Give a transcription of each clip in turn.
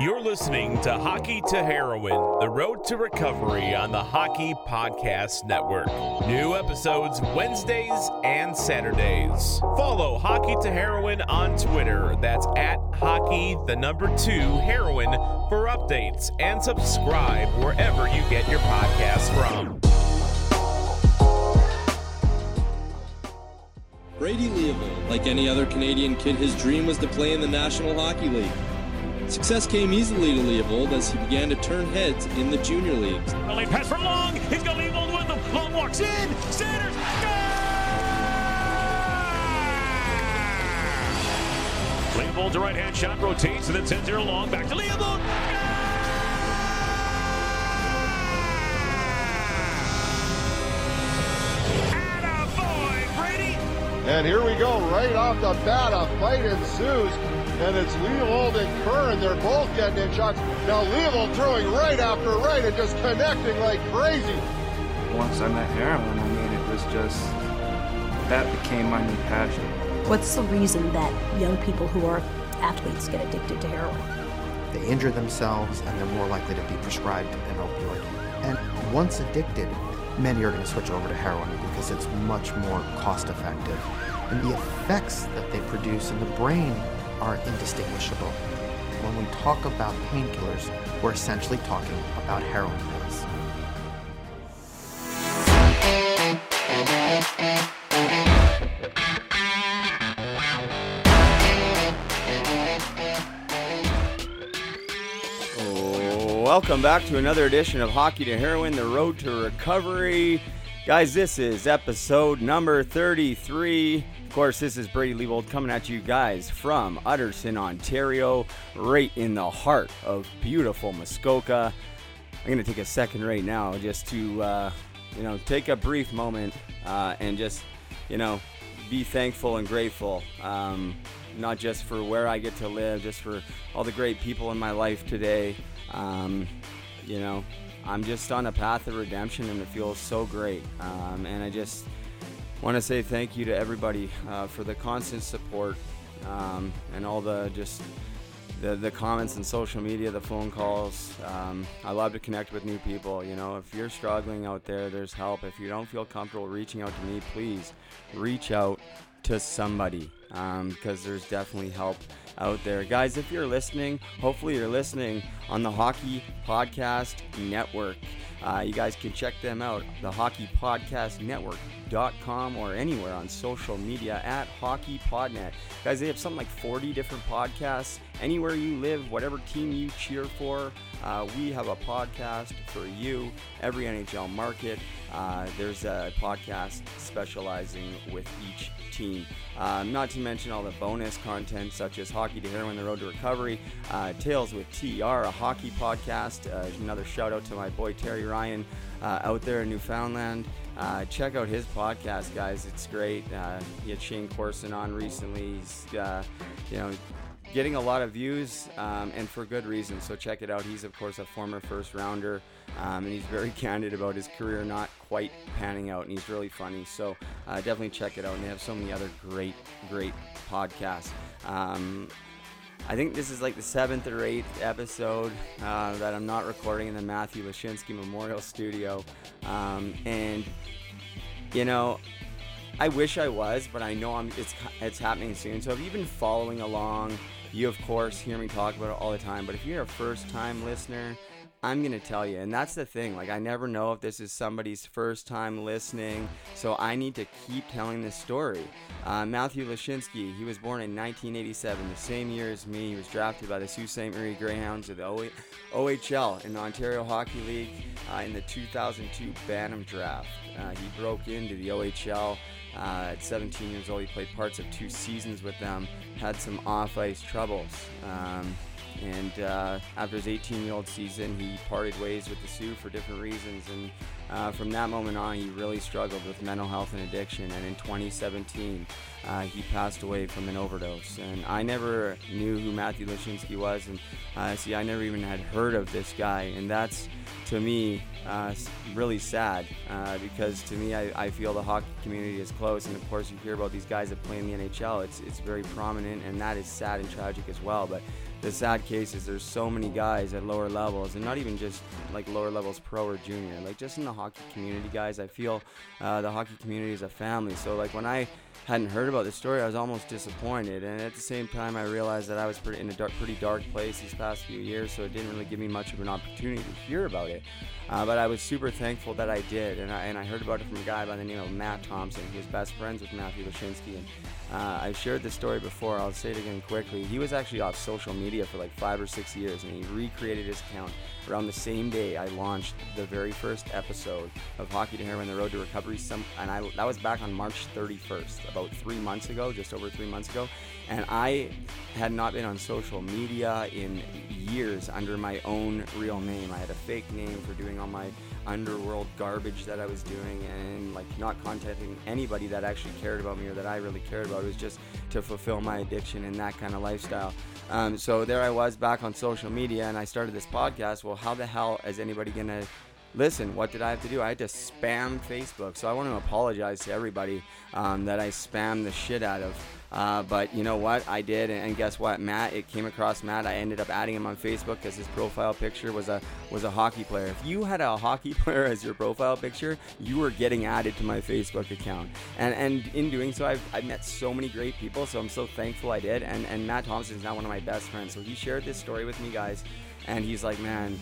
You're listening to Hockey to Heroin, the road to recovery on the Hockey Podcast Network. New episodes Wednesdays and Saturdays. Follow Hockey to Heroin on Twitter. That's at hockey, the number two, heroin for updates and subscribe wherever you get your podcasts from. Brady Leavold, like any other Canadian kid, his dream was to play in the National Hockey League. Success came easily to Leavold as he began to turn heads in the junior leagues. Early pass from Long. He's got Leavold with him. Long walks in. Sanders. Leavold's a right-hand shot, rotates, and then sends it along. Back to Leavold. And here we go, right off the bat, a fight ensues and it's Leavold and Curran. They're both getting in shots. Now Leavold throwing right after right and just connecting like crazy. Once I met heroin, I mean, it was just, that became my new passion. What's the reason that young people who are athletes get addicted to heroin? They injure themselves and they're more likely to be prescribed an opioid. And once addicted, many are going to switch over to heroin because it's much more cost effective. And the effects that they produce in the brain are indistinguishable. When we talk about painkillers, we're essentially talking about heroin pills. Welcome back to another edition of Hockey to Heroin, the road to recovery. Guys, this is episode number 33. Course, this is Brady Leavold coming at you guys from Utterson, Ontario, right in the heart of beautiful Muskoka. I'm going to take a second right now just to, uh, you know, take a brief moment uh, and just, you know, be thankful and grateful. Um, not just for where I get to live, just for all the great people in my life today. Um, you know, I'm just on a path of redemption and it feels so great. Um, and I just want to say thank you to everybody uh, for the constant support um, and all the just the, the comments and social media, the phone calls. Um, I love to connect with new people. You know, if you're struggling out there, there's help. If you don't feel comfortable reaching out to me, please reach out to somebody because um, there's definitely help out there. Guys, if you're listening, hopefully you're listening on the Hockey Podcast Network. Uh, you guys can check them out, the Hockey Podcast Network.com or anywhere on social media at Hockey Podnet. Guys, they have something like 40 different podcasts. Anywhere you live, whatever team you cheer for, uh, we have a podcast for you. Every NHL market, uh, there's a podcast specializing with each team. Um, not to mention all the bonus content such as Hockey to Heroin, The Road to Recovery, uh, Tales with TR, a hockey podcast. Uh, another shout out to my boy Terry Ryan uh, out there in Newfoundland. Uh, check out his podcast, guys. It's great. Uh, he had Shayne Corson on recently. He's, you know, getting a lot of views um, and for good reason. So check it out. He's of course a former first rounder, um, and he's very candid about his career not quite panning out, and he's really funny. So uh, definitely check it out. And they have so many other great, great podcasts. Um, I think this is like the seventh or eighth episode uh, that I'm not recording in the Matthew Lashinsky Memorial Studio, um, and you know I wish I was, but I know I'm, it's it's happening soon. So if you've been following along, you, of course, hear me talk about it all the time. But if you're a first time listener, I'm going to tell you. And that's the thing. Like, I never know if this is somebody's first time listening. So I need to keep telling this story. Uh, Matthew Lashinsky, he was born in 1987, the same year as me. He was drafted by the Sault Ste. Marie Greyhounds of the OHL in the Ontario Hockey League uh, in the 2002 Bantam draft. Uh, he broke into the OHL. Uh, at 17 years old, he played parts of two seasons with them, had some off ice troubles. Um, and uh, after his 18 year old season, he parted ways with the Soo for different reasons. And uh, from that moment on, he really struggled with mental health and addiction. And in 2017, uh, he passed away from an overdose. And I never knew who Matthew Lashinsky was. And uh, see, I never even had heard of this guy. And that's, to me, uh, really sad uh, because to me, I, I, feel the hockey community is close. And of course, you hear about these guys that play in the NHL. It's, it's very prominent, and that is sad and tragic as well. But the sad case is there's so many guys at lower levels, and not even just like lower levels, pro or junior, like just in the hockey community, guys. I feel uh, the hockey community is a family. So like when I hadn't heard about this story, I was almost disappointed. And at the same time, I realized that I was pretty in a dark, pretty dark place these past few years, so it didn't really give me much of an opportunity to hear about it. Uh, but I was super thankful that I did, and I, and I heard about it from a guy by the name of Matt Thompson. He was best friends with Matthew Lashinsky, and uh, I've shared this story before. I'll say it again quickly. He was actually off social media for like five or six years, and he recreated his account around the same day I launched the very first episode of Hockey to Heroin: The Road to Recovery. Some, and I that was back on March 31st, about three months ago, just over three months ago, and I had not been on social media in years under my own real name. I had a fake name for doing all my underworld garbage that I was doing and like not contacting anybody that actually cared about me or that I really cared about. It was just to fulfill my addiction and that kind of lifestyle. Um, so there I was back on social media and I started this podcast. Well, how the hell is anybody gonna listen, what did I have to do? I had to spam Facebook. So I want to apologize to everybody um, that I spammed the shit out of. Uh, but you know what? I did, and guess what? Matt, it came across Matt. I ended up adding him on Facebook because his profile picture was a was a hockey player. If you had a hockey player as your profile picture, you were getting added to my Facebook account. And and in doing so, I've, I've met so many great people. So I'm so thankful I did. And and Matt Thompson is now one of my best friends. So he shared this story with me, guys, and he's like, man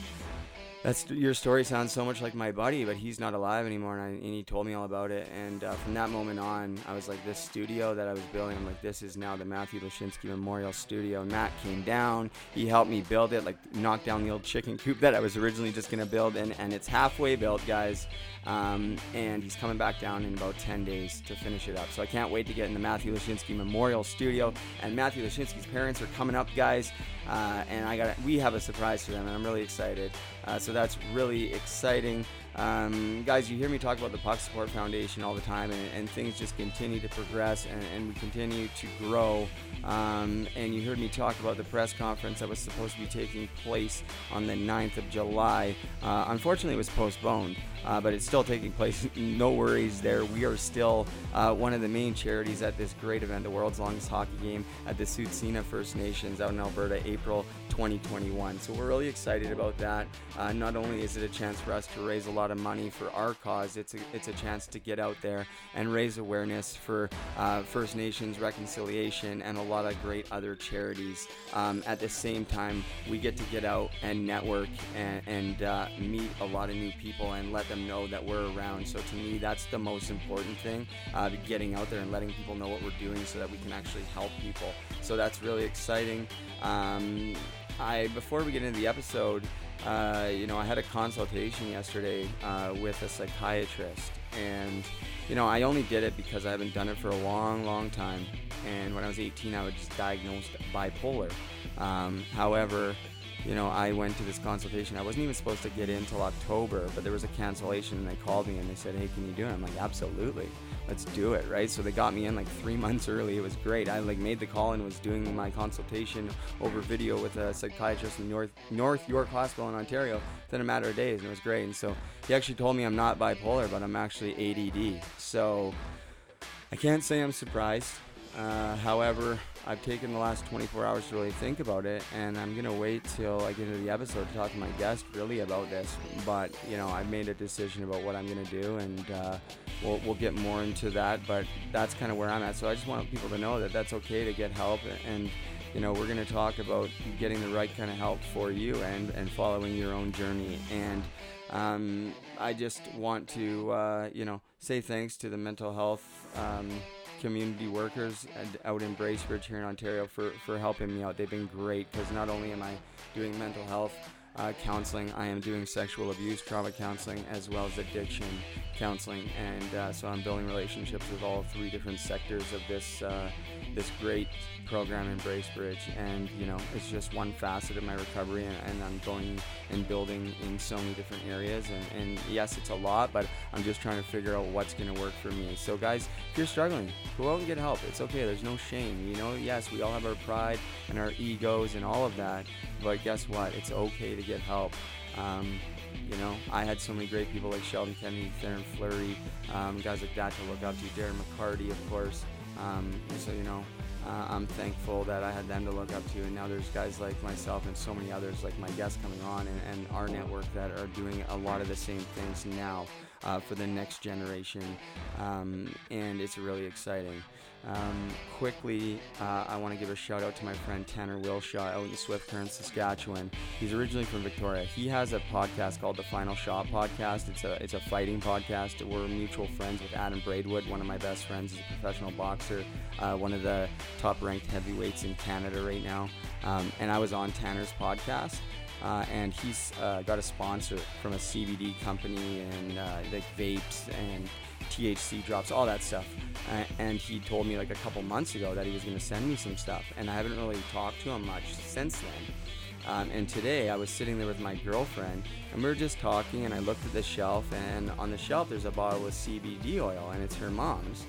that's your story sounds so much like my buddy, but he's not alive anymore. And, I, and he told me all about it. And uh, from that moment on, I was like, this studio that I was building, I'm like, this is now the Matthew Lashinsky Memorial Studio. Matt came down, he helped me build it, like knock down the old chicken coop that I was originally just gonna build, and and it's halfway built, guys. Um, and he's coming back down in about 10 days to finish it up. So I can't wait to get in the Matthew Lashinsky Memorial Studio. And Matthew Lashinsky's parents are coming up, guys. Uh, and I got we have a surprise for them, and I'm really excited. Uh, so that's really exciting. Um, guys, you hear me talk about the Puck Support Foundation all the time, and, and things just continue to progress and, and we continue to grow. Um, and you heard me talk about the press conference that was supposed to be taking place on the 9th of July. Uh, unfortunately, it was postponed, uh, but it's still taking place. no worries there. We are still uh, one of the main charities at this great event, the world's longest hockey game at the Tsuut'ina First Nations out in Alberta, April 2021. So we're really excited about that. Uh, not only is it a chance for us to raise a lot of money for our cause, it's a, it's a chance to get out there and raise awareness for uh, First Nations reconciliation and a lot of great other charities. Um, at the same time, we get to get out and network and, and uh, meet a lot of new people and let them know that we're around. So to me, that's the most important thing, uh, getting out there and letting people know what we're doing so that we can actually help people. So that's really exciting. Um, I before we get into the episode, uh, you know, I had a consultation yesterday uh, with a psychiatrist, and you know, I only did it because I haven't done it for a long, long time. And when I was 18, I was diagnosed bipolar. Um, however, you know, I went to this consultation. I wasn't even supposed to get in until October, but there was a cancellation, and they called me and they said, "Hey, can you do it?" I'm like, "Absolutely." Let's do it, right? So they got me in like three months early. It was great. I like made the call and was doing my consultation over video with a psychiatrist in North North York Hospital in Ontario within a matter of days, and it was great. And so he actually told me I'm not bipolar, but I'm actually ADD. So I can't say I'm surprised. Uh, however, I've taken the last 24 hours to really think about it, and I'm gonna wait till I get into the episode to talk to my guest really about this. But you know, I've made a decision about what I'm gonna do, and uh, we'll, we'll get more into that. But that's kind of where I'm at. So I just want people to know that that's okay to get help, and you know, we're gonna talk about getting the right kind of help for you and and following your own journey. And um, I just want to, uh, you know, say thanks to the mental health. Um, community workers out in Bracebridge here in Ontario for, for helping me out. They've been great because not only am I doing mental health uh, counseling, I am doing sexual abuse trauma counseling as well as addiction counseling, and uh, so I'm building relationships with all three different sectors of this uh, this great program in Bracebridge. And you know, it's just one facet of my recovery, and, and I'm going and building in so many different areas. And, and, yes, it's a lot, but I'm just trying to figure out what's going to work for me. So, guys, if you're struggling, go out and get help. It's okay. There's no shame. You know, yes, we all have our pride and our egos and all of that, but guess what? It's okay to get help. Um, you know, I had so many great people like Sheldon Kennedy, Theoren Fleury, um, guys like that to look up to. Darren McCarty, of course. Um, so you know, uh, I'm thankful that I had them to look up to, and now there's guys like myself and so many others, like my guests coming on, and, and our network that are doing a lot of the same things now uh, for the next generation, um, and it's really exciting. Um, quickly, uh, I want to give a shout out to my friend Tanner Wilshaw out in Swift Current, Saskatchewan. He's originally from Victoria. He has a podcast called the Final Shot Podcast. It's a it's a fighting podcast. We're mutual friends with Adam Braidwood, one of my best friends, is a professional boxer, uh, one of the top ranked heavyweights in Canada right now. Um, and I was on Tanner's podcast. Uh, and he's uh, got a sponsor from a CBD company and uh, like vapes and THC drops, all that stuff. And he told me like a couple months ago that he was going to send me some stuff, and I haven't really talked to him much since then. Um, and today I was sitting there with my girlfriend, and we were just talking, and I looked at the shelf, and on the shelf there's a bottle of CBD oil, and it's her mom's.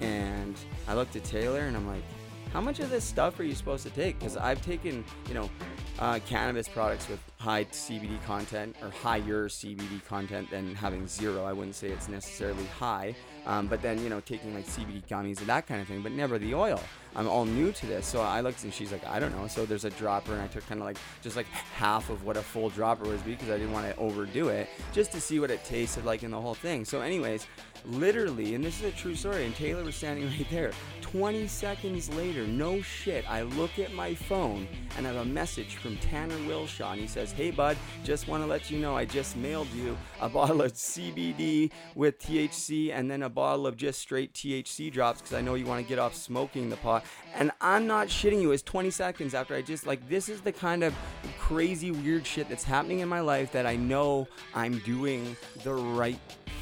And I looked at Taylor, and I'm like, how much of this stuff are you supposed to take? Because I've taken, you know, uh, cannabis products with high CBD content or higher CBD content than having zero. I wouldn't say it's necessarily high, um, but then you know taking like CBD gummies and that kind of thing, but never the oil. I'm all new to this, so I looked and she's like, I don't know. So there's a dropper, and I took kind of like just like half of what a full dropper was because I didn't want to overdo it, just to see what it tasted like in the whole thing. So, anyways, literally, and this is a true story, and Taylor was standing right there. 20 seconds later, no shit, I look at my phone and I have a message from Tanner Wilshaw, and he says, Hey bud, just want to let you know I just mailed you a bottle of CBD with THC and then a bottle of just straight THC drops because I know you want to get off smoking the pot. And I'm not shitting you, it's 20 seconds after I just, like, this is the kind of crazy, weird shit that's happening in my life that I know I'm doing the right thing.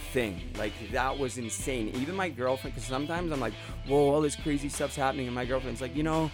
Like that was insane. Even my girlfriend, because sometimes I'm like, whoa, all this crazy stuff's happening, and my girlfriend's like, you know,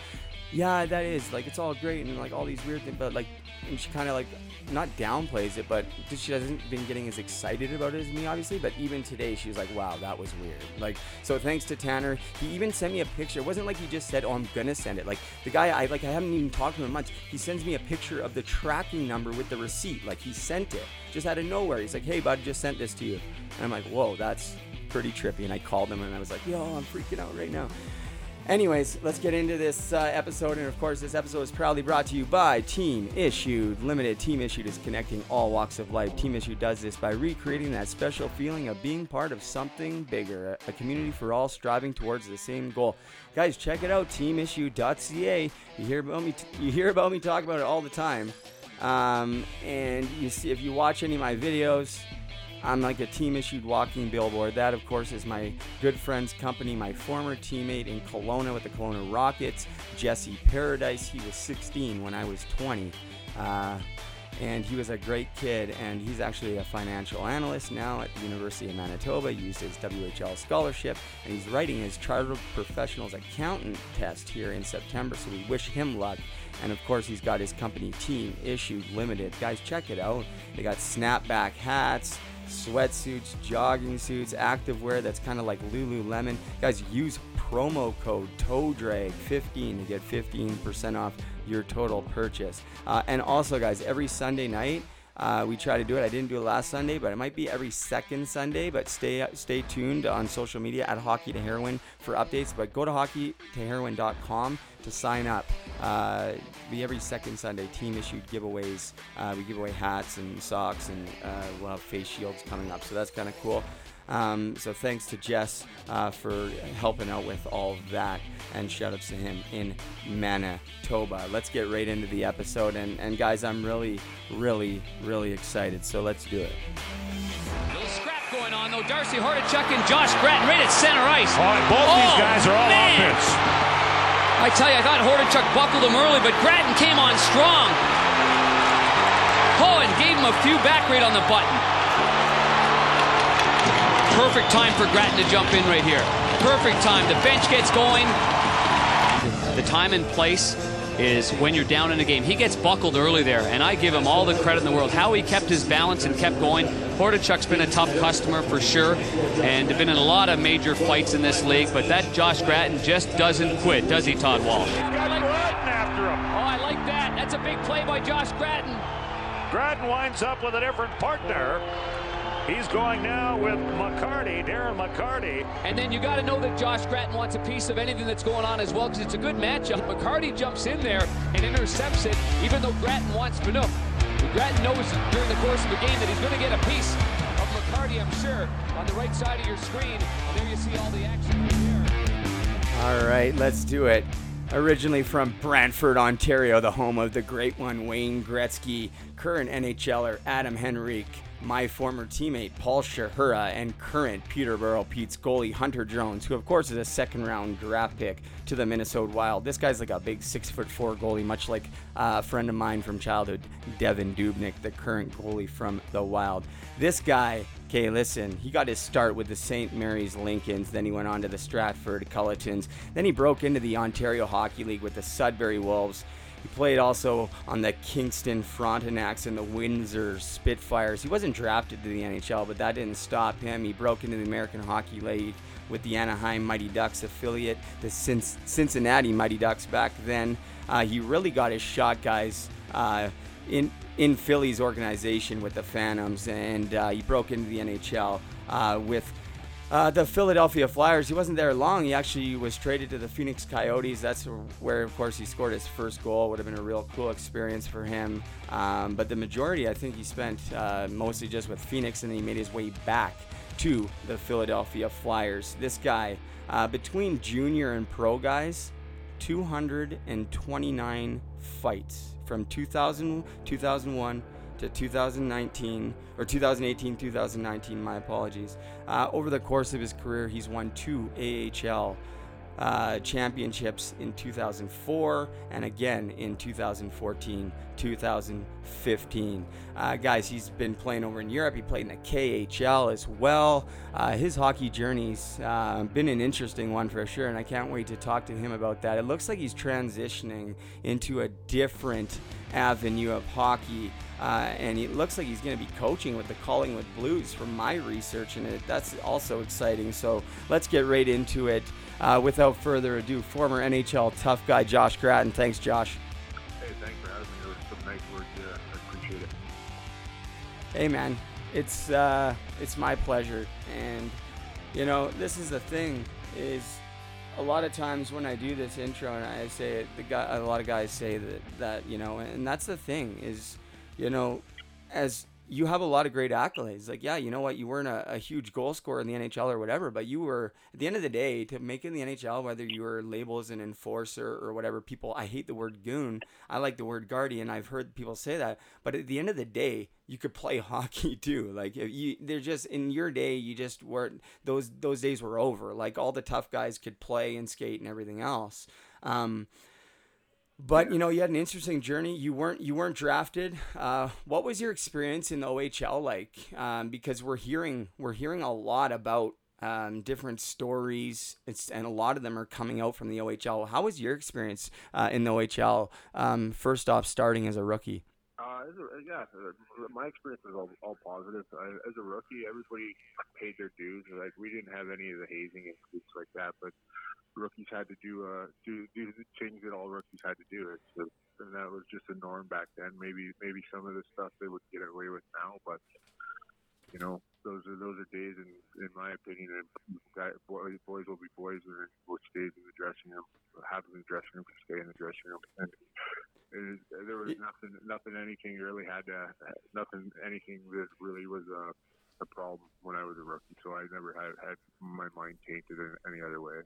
yeah, that is like it's all great and like all these weird things, but like, and she kind of like not downplays it, but she hasn't been getting as excited about it as me, obviously. But even today, she was like, wow, that was weird. Like, so thanks to Tanner, he even sent me a picture. It wasn't like he just said, oh, I'm gonna send it. Like the guy, I like, I haven't even talked to him in months. He sends me a picture of the tracking number with the receipt. Like he sent it just out of nowhere. He's like, hey, bud, just sent this to you. And I'm like, whoa, that's pretty trippy. And I called him and I was like, yo, I'm freaking out right now. Anyways, let's get into this uh, episode. And of course, this episode is proudly brought to you by Team Issued Limited. Team Issued is connecting all walks of life. Team Issued does this by recreating that special feeling of being part of something bigger, a community for all striving towards the same goal. Guys, check it out, teamissued.ca. You hear about me, you hear about me talk about it all the time. Um, and you see, if you watch any of my videos, I'm like a team issued walking billboard. That, of course, is my good friend's company, my former teammate in Kelowna with the Kelowna Rockets, Jesse Paradise. He was 16 when I was 20. Uh, and he was a great kid, and he's actually a financial analyst now at the University of Manitoba. He used his WHL scholarship, and he's writing his Chartered Professionals Accountant test here in September, so we wish him luck. And of course, he's got his company Team Issued Limited. Guys, check it out. They got snapback hats, sweatsuits, jogging suits, activewear that's kind of like Lululemon. Guys, use promo code TOEDRAG15 to get 15% off your total purchase. Uh, and also, guys, every Sunday night, uh, we try to do it. I didn't do it last Sunday, but it might be every second Sunday. But stay stay tuned on social media at Hockey to Heroin for updates. But go to hockeytoheroin.com to sign up. Uh, be every second Sunday. Team issued giveaways. Uh, we give away hats and socks, and uh, we'll have face shields coming up. So that's kind of cool. Um, so thanks to Jess uh, for helping out with all of that, and shout outs to him in Manitoba. Let's get right into the episode, and, and guys, I'm really, really, really excited. So let's do it. Little scrap going on though. Darcy Hordichuk and Josh Gratton right at center ice. Oh, and both these guys are all man. offense. I tell you, I thought Hordichuk buckled him early, but Gratton came on strong. Cohen gave him a few back right on the button. Perfect time for Gratton to jump in right here. Perfect time. The bench gets going. The time and place is when you're down in a game. He gets buckled early there, and I give him all the credit in the world. How he kept his balance and kept going. Hordichuk's been a tough customer for sure, and been in a lot of major fights in this league, but that Josh Gratton just doesn't quit, does he, Todd Walsh? He's got Gratton after him. Oh, I like that. That's a big play by Josh Gratton. Gratton winds up with a different partner. He's going now with McCarty, Darren McCarty. And then you got to know that Josh Gratton wants a piece of anything that's going on as well because it's a good matchup. McCarty jumps in there and intercepts it, even though Gratton wants Phaneuf. Gratton knows during the course of the game that he's going to get a piece of McCarty, I'm sure, on the right side of your screen. And there you see all the action right there. All right, let's do it. Originally from Brantford, Ontario, the home of the great one Wayne Gretzky, current NHLer Adam Henrique, my former teammate Paul Szczechura, and current Peterborough Petes goalie Hunter Jones, who of course is a second round draft pick to the Minnesota Wild. This guy's like a big six foot four goalie, much like uh, a friend of mine from childhood, Devan Dubnyk, the current goalie from the Wild. This guy, okay, listen, he got his start with the St. Mary's Lincolns, then he went on to the Stratford Cullitons, then he broke into the Ontario Hockey League with the Sudbury Wolves. He played also on the Kingston Frontenacs and the Windsor Spitfires. He wasn't drafted to the NHL, but that didn't stop him. He broke into the American Hockey League with the Anaheim Mighty Ducks affiliate, the Cincinnati Mighty Ducks back then. Uh, he really got his shot, guys, uh, in in Philly's organization with the Phantoms, and uh, he broke into the NHL uh, with uh, the Philadelphia Flyers, he wasn't there long. He actually was traded to the Phoenix Coyotes. That's where, of course, he scored his first goal. Would have been a real cool experience for him. Um, but the majority, I think, he spent uh, mostly just with Phoenix, and then he made his way back to the Philadelphia Flyers. This guy, uh, between junior and pro guys, 229 fights from 2000, 2001 to 2019 or 2018 2019 my apologies. Uh, over the course of his career he's won two AHL uh, championships in 2004 and again in 2014 2015 uh, guys he's been playing over in Europe. He played in the KHL as well. Uh, his hockey journey's uh, been an interesting one for sure and I can't wait to talk to him about that. It looks like he's transitioning into a different avenue of hockey uh, and it looks like he's going to be coaching with the Collingwood Blues from my research, and it, that's also exciting. So let's get right into it. Uh, without further ado, former NHL tough guy Josh Gratton. Thanks, Josh. Hey, thanks for having me. It was some nice words. Yeah, I appreciate it. Hey, man, it's uh, it's my pleasure, and you know this is the thing is a lot of times when I do this intro and I say it, the guy, a lot of guys say that that you know, and that's the thing is you know, as you have a lot of great accolades. Like, yeah, you know what? You weren't a, a, huge goal scorer in the NHL or whatever, but you were, at the end of the day, to make it in the NHL, whether you were labeled as an enforcer or whatever, people, I hate the word goon. I like the word guardian. I've heard people say that. But at the end of the day, you could play hockey too. Like, if you, they're just, in your day, you just weren't, those, those days were over. Like, all the tough guys could play and skate and everything else. Um, but you know, you had an interesting journey. You weren't you weren't drafted. Uh, what was your experience in the OHL like? Um, because we're hearing we're hearing a lot about um, different stories, it's, and a lot of them are coming out from the OHL. How was your experience uh, in the OHL? Um, first off, starting as a rookie. Uh, as a, yeah, my experience was all, all positive. Uh, as a rookie, everybody paid their dues. Like we didn't have any of the hazing and things like that, but rookies had to do uh do do the things that all rookies had to do. It's a, and that was just a norm back then. Maybe maybe some of the stuff they would get away with now, but you know those are those are days in in my opinion. And guys, boys boys will be boys, and what stays in the dressing room, happen in the dressing room, stay in the dressing room. And it is, there was nothing nothing anything really had to nothing anything that really was a a problem when I was a rookie. So I never had had my mind tainted in any other way.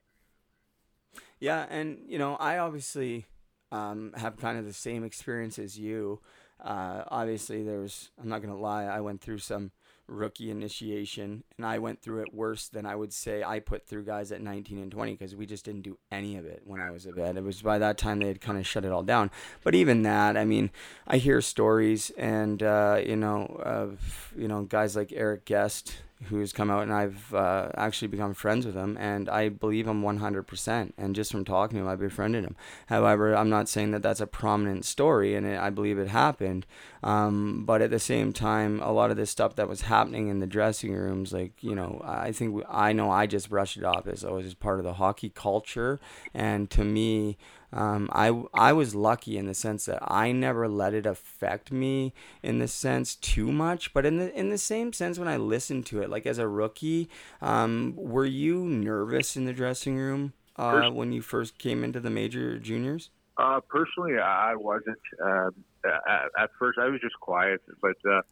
Yeah, and you know, I obviously um, have kind of the same experience as you. Uh, obviously, there's. I'm not gonna lie. I went through some rookie initiation, and I went through it worse than I would say I put through guys at 19 and 20 because we just didn't do any of it when I was a vet. It was by that time they had kind of shut it all down. But even that, I mean, I hear stories, and uh, you know, of you know guys like Eric Guest who's come out and I've uh, actually become friends with him and I believe him 100% and just from talking to him I befriended him. However I'm not saying that that's a prominent story and it, I believe it happened um, but at the same time a lot of this stuff that was happening in the dressing rooms like you know I think we, I know I just brushed it off as oh it's part of the hockey culture and to me Um, I I was lucky in the sense that I never let it affect me in the sense too much, but in the in the same sense when I listened to it, like as a rookie, um, were you nervous in the dressing room uh, when you first came into the major juniors? Uh, personally, I wasn't. Um, at, at first, I was just quiet, but uh,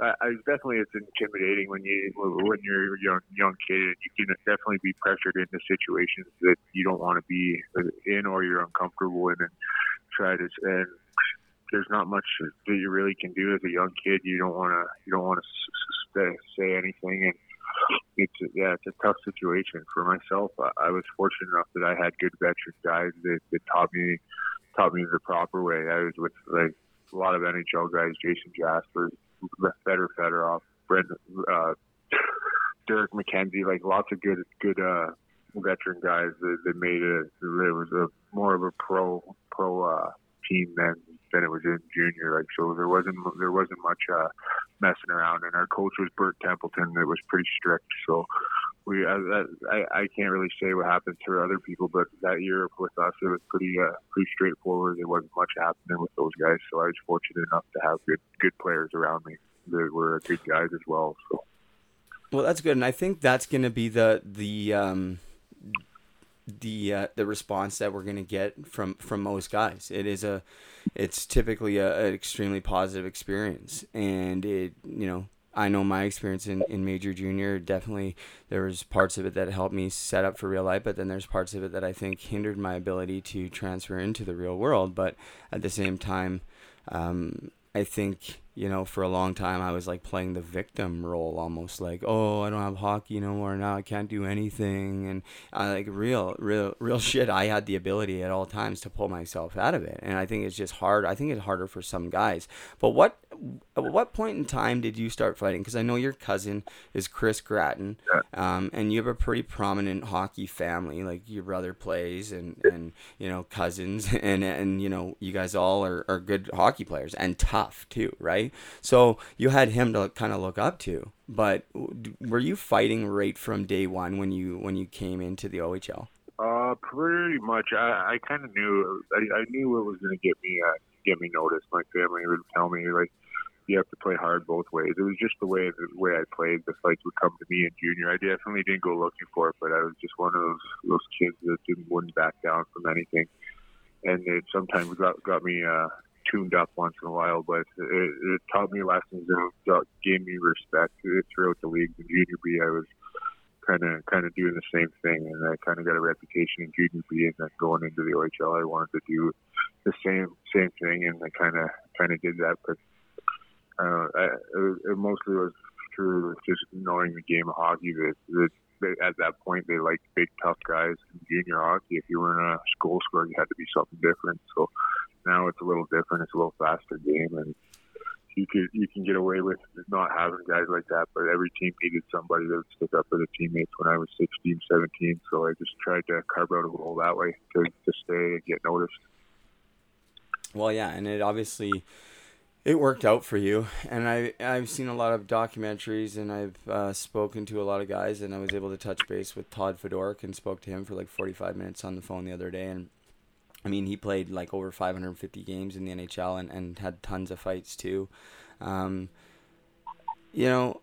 I, I definitely it's intimidating when you when you're a young young kid and you can definitely be pressured into situations that you don't want to be in or you're uncomfortable in and try to and there's not much that you really can do as a young kid. You don't want to you don't want to say, anything and it's yeah it's a tough situation for myself. I, I was fortunate enough that I had good veteran guys that, that taught me taught me the proper way. I was with like a lot of NHL guys, Jason Jasper, Fedor Fedorov, Brendan, uh, Derek MacKenzie, like lots of good, good, uh, veteran guys that, that made it. It was a more of a pro, pro, uh, team than, than it was in junior. Like, so there wasn't, there wasn't much, uh, messing around and our coach was Bert Templeton. It was pretty strict. So, we I, I I can't really say what happened to other people, but that year with us it was pretty uh, pretty straightforward. There wasn't much happening with those guys, so I was fortunate enough to have good good players around me that were good guys as well. So. Well, that's good, and I think that's going to be the the um, the uh, the response that we're going to get from from most guys. It is a it's typically a, an extremely positive experience, and it you know I know my experience in, in major junior definitely there was parts of it that helped me set up for real life, but then there's parts of it that I think hindered my ability to transfer into the real world. But at the same time, um, I think you know, for a long time I was like playing the victim role almost like, oh, I don't have hockey no more now. I can't do anything. And I like real, real, real shit. I had the ability at all times to pull myself out of it. And I think it's just hard. I think it's harder for some guys. But what, at what point in time did you start fighting? Because I know your cousin is Chris Gratton, um, and you have a pretty prominent hockey family. Like your brother plays, and, and you know cousins, and and you know you guys all are, are good hockey players and tough too, right? Right? So you had him to kind of look up to. But were you fighting right from day one when you when you came into the OHL? Uh, pretty much. I, I kind of knew. I, I knew it was going to get me uh, get me noticed. My family would tell me like, you have to play hard both ways. It was just the way the way I played. The fights would come to me in junior. I definitely didn't go looking for it, but I was just one of those those kids that didn't wouldn't back down from anything, and it sometimes got got me uh, tuned up once in a while, but it, it taught me lessons and gave me respect throughout the league. In junior B, I was kind of kind of doing the same thing, and I kind of got a reputation in junior B, and then going into the OHL, I wanted to do the same same thing, and I kind of kind of did that. But uh, I, it, mostly was through just knowing the game of hockey that, that at that point they liked big tough guys in junior hockey. If you were in a school score, you had to be something different. So now it's a little different. It's a little faster game, and you could you can get away with not having guys like that. But every team needed somebody that would stick up for the teammates. When I was 16, 17, so I just tried to carve out a role that way to to stay and get noticed. Well, yeah, and it obviously it worked out for you. And I I've seen a lot of documentaries, and I've uh, spoken to a lot of guys, and I was able to touch base with Todd Fedoruk and spoke to him for like 45 minutes on the phone the other day, and I mean, he played like over 550 games in the NHL and, and had tons of fights too. Um, you know,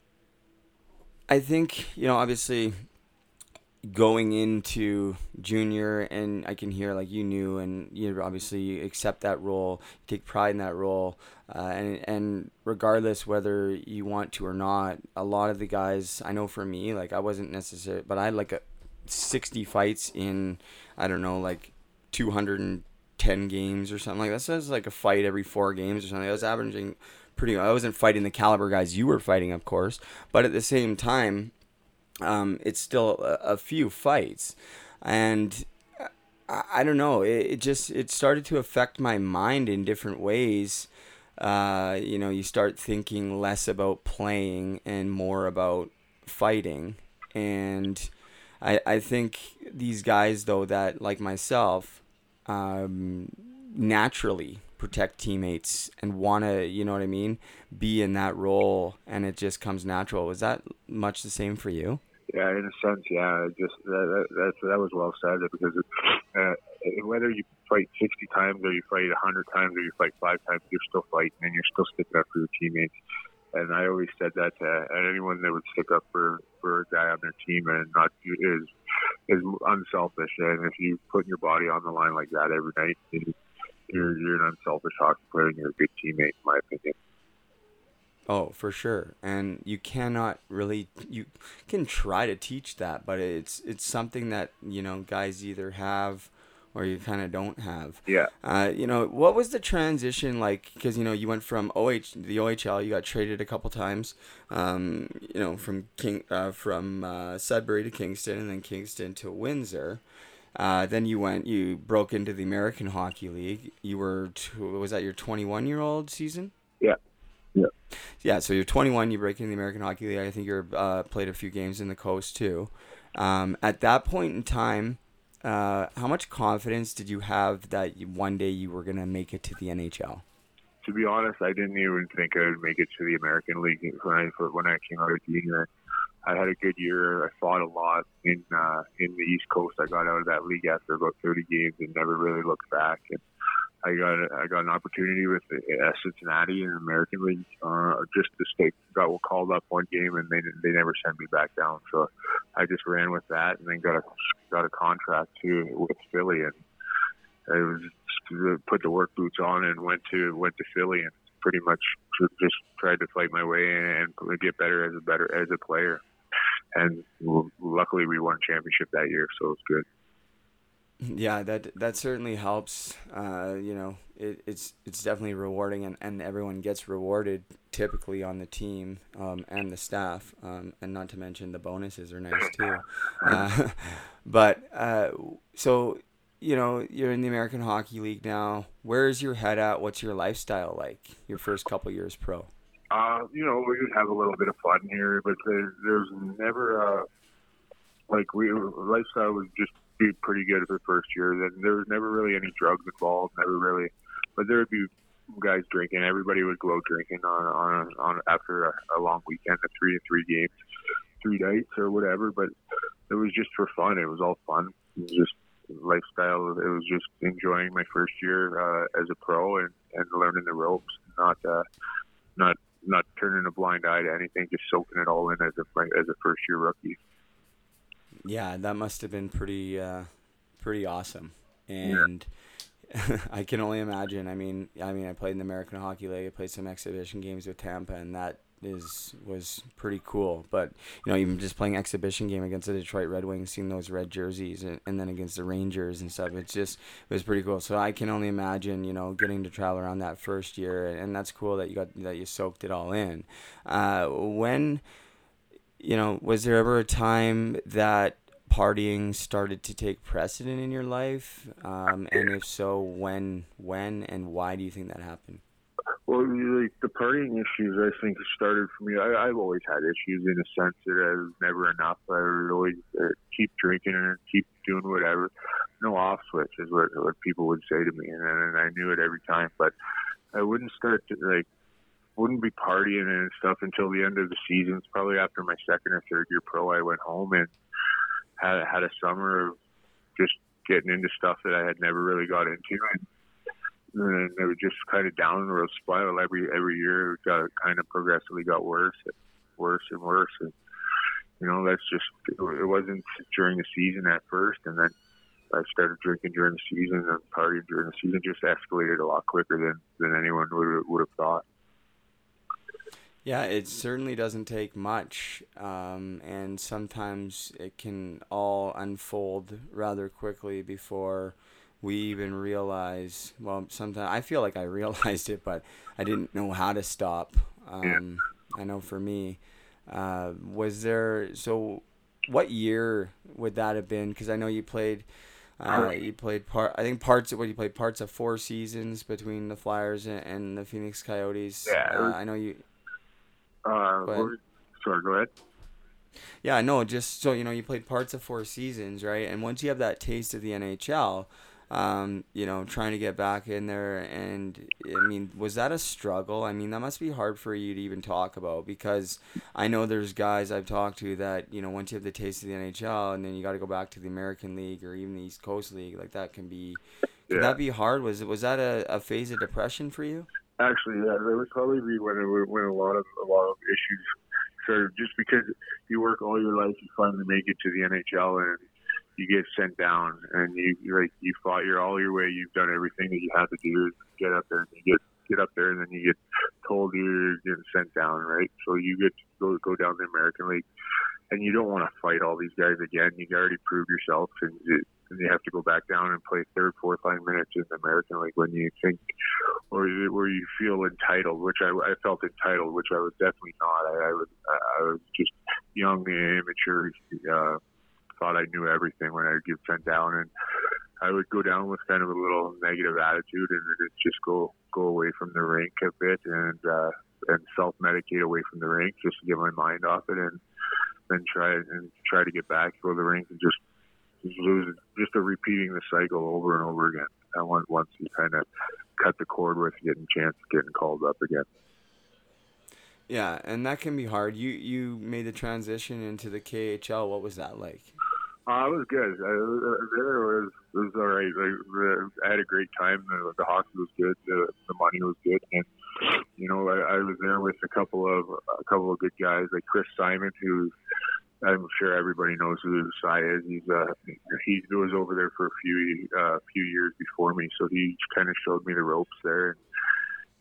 I think, you know, obviously going into junior and I can hear like you knew and you obviously accept that role, take pride in that role. Uh, and, and regardless whether you want to or not, a lot of the guys, I know for me, like I wasn't necessary, but I had like a 60 fights in, I don't know, like 210 games or something like that. So it's like a fight every four games or something. I was averaging pretty. I wasn't fighting the caliber guys you were fighting, of course, but at the same time, um, it's still a, a, few fights, and I, I don't know. It, it, just it started to affect my mind in different ways. Uh, you know, you start thinking less about playing and more about fighting, and I I think these guys though that like myself um, naturally protect teammates and want to, you know what I mean, be in that role and it just comes natural. Was that much the same for you? Yeah, in a sense, yeah. Just that that, that was well said because uh, whether you fight 60 times or you fight 100 times or you fight five times, you're still fighting and you're still sticking up for your teammates. And I always said that to anyone that would stick up for for a guy on their team and not is is unselfish. And if you put your body on the line like that every night, you're you're an unselfish hockey player and you're a good teammate, in my opinion. Oh, for sure. And you cannot really you can try to teach that, but it's it's something that, you know, guys either have or you kind of don't have. Yeah. Uh, you know, what was the transition like? Because you know, you went from OH the OHL, you got traded a couple times. Um, you know, from King uh, from uh, Sudbury to Kingston, and then Kingston to Windsor. Uh, then you went, you broke into the American Hockey League. You were, was that your 21 year old season? Yeah. Yeah. Yeah. So you're 21. You break into the American Hockey League. I think you're uh, played a few games in the coast too. Um, at that point in time, uh, how much confidence did you have that one day you were gonna make it to the NHL? To be honest, I didn't even think I would make it to the American League when I when I came out of junior. I had a good year. I fought a lot in uh, in the East Coast. I got out of that league after about 30 games and never really looked back. And I got I got an opportunity with uh, Cincinnati in the American League uh, just to stay. Got called up one game and they they never sent me back down. So I just ran with that and then got a got a contract too with Philly and I was put the work boots on and went to went to Philly and pretty much just tried to fight my way and get better as a better as a player. And luckily we won championship that year, so it was good. Yeah, that that certainly helps. Uh, you know, it, it's it's definitely rewarding, and, and everyone gets rewarded typically on the team um, and the staff, um, and not to mention the bonuses are nice too. Uh, but uh, so you know, you're in the American Hockey League now. Where's your head at? What's your lifestyle like? Your first couple years pro. Uh, you know, we have a little bit of fun here, but there, there's never like we lifestyle was just be pretty good for first year. Then there was never really any drugs involved. Never really, but there would be guys drinking. Everybody would go drinking on on on after a, a long weekend, a three to three games, three nights or whatever. But it was just for fun. It was all fun. It was just lifestyle. It was just enjoying my first year uh, as a pro and, and learning the ropes. Not uh, not not turning a blind eye to anything. Just soaking it all in as a as a first year rookie yeah, that must have been pretty uh, pretty awesome. And yeah. I can only imagine. I mean, I mean, I played in the American Hockey League. I played some exhibition games with Tampa, and that is was pretty cool. But you know, even just playing exhibition game against the Detroit Red Wings, seeing those red jerseys, and, and then against the Rangers and stuff, it's just it was pretty cool. So I can only imagine, you know, getting to travel around that first year, and that's cool that you got that you soaked it all in. Uh, when you know, was there ever a time that partying started to take precedent in your life? Um, and if so, when, when, and why do you think that happened? Well, like the partying issues, I think started for me. I, I've always had issues in a sense that I was never enough. I would always uh, keep drinking and keep doing whatever. No off switch is what what people would say to me, and, and I knew it every time. But I wouldn't start to like wouldn't be partying and stuff until the end of the season. It's probably after my second or third year pro. I went home and had had a summer of just getting into stuff that I had never really got into, and, and it was just kind of downward spiral every every year. It got kind of progressively got worse, and worse and worse, and you know that's just it wasn't during the season at first, and then I started drinking during the season and partying during the season. Just escalated a lot quicker than than anyone would would have thought. Yeah, it certainly doesn't take much, um, and sometimes it can all unfold rather quickly before we even realize. Well, sometimes I feel like I realized it, but I didn't know how to stop. Um, I know for me, uh, was there so? What year would that have been? Because I know you played. Uh, you played part. I think parts of what you played parts of four seasons between the Flyers and, and the Phoenix Coyotes. Yeah, uh, I know you uh, go sorry, go ahead. Yeah, no, just so you know, you played parts of four seasons, right? And once you have that taste of the NHL, um, you know, trying to get back in there. And I mean, was that a struggle? I mean, that must be hard for you to even talk about because I know there's guys I've talked to that, you know, once you have the taste of the NHL and then you got to go back to the American League or even the East Coast League, like that can be, could Yeah. that be hard? Was it, was that a, a phase of depression for you? Actually, yeah, that would probably be when it, when a lot of a lot of issues started. Just because you work all your life, you finally make it to the NHL, and you get sent down, and you like you fought your all your way. You've done everything that you had to do. Get up there, and you get get up there, and then you get told you're getting sent down, right? So you get to go go down the American League, and you don't want to fight all these guys again. You've already proved yourself, and you, and you have to go back down and play third, fourth line minutes in the American League when you think or where you feel entitled, which I, I felt entitled, which I was definitely not. I, I was I was just young and immature, uh, thought I knew everything when I would get sent down, and I would go down with kind of a little negative attitude and just go go away from the rink a bit and uh, and self medicate away from the rink just to get my mind off it, and then try and try to get back, go to the rink, and just just lose, just a repeating the cycle over and over again. And once once you kind of cut the cord with getting chance getting called up again. Yeah, and that can be hard. You you made the transition into the KHL. What was that like? Uh, it was good. I, uh, there was it was all right. I, I had a great time. The, the hockey was good. The, the money was good, and you know I, I was there with a couple of a couple of good guys like Chris Simon, who I'm sure everybody knows who Cy is. He's uh he was over there for a few uh, few years before me, so he kind of showed me the ropes there.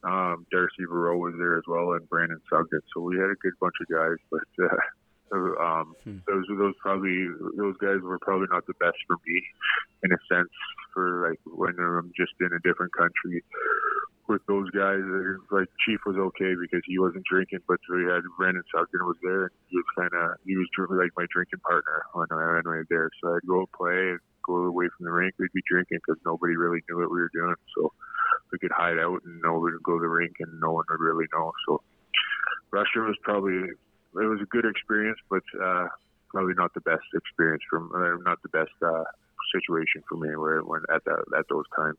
Um, Darcy Verot was there as well, and Brandon Sugden. So we had a good bunch of guys, but. Uh, um, those those probably those guys were probably not the best for me in a sense for like when I'm just in a different country with those guys like Chief was okay because he wasn't drinking but we had Brandon Sugden was there and he was kind of he was like my drinking partner when I when I was there. So I'd go play and go away from the rink. We'd be drinking because nobody really knew what we were doing. So we could hide out and nobody would go to the rink and no one would really know. So Russia was probably it was a good experience, but uh, probably not the best experience from uh, not the best uh, situation for me where when at that at those times.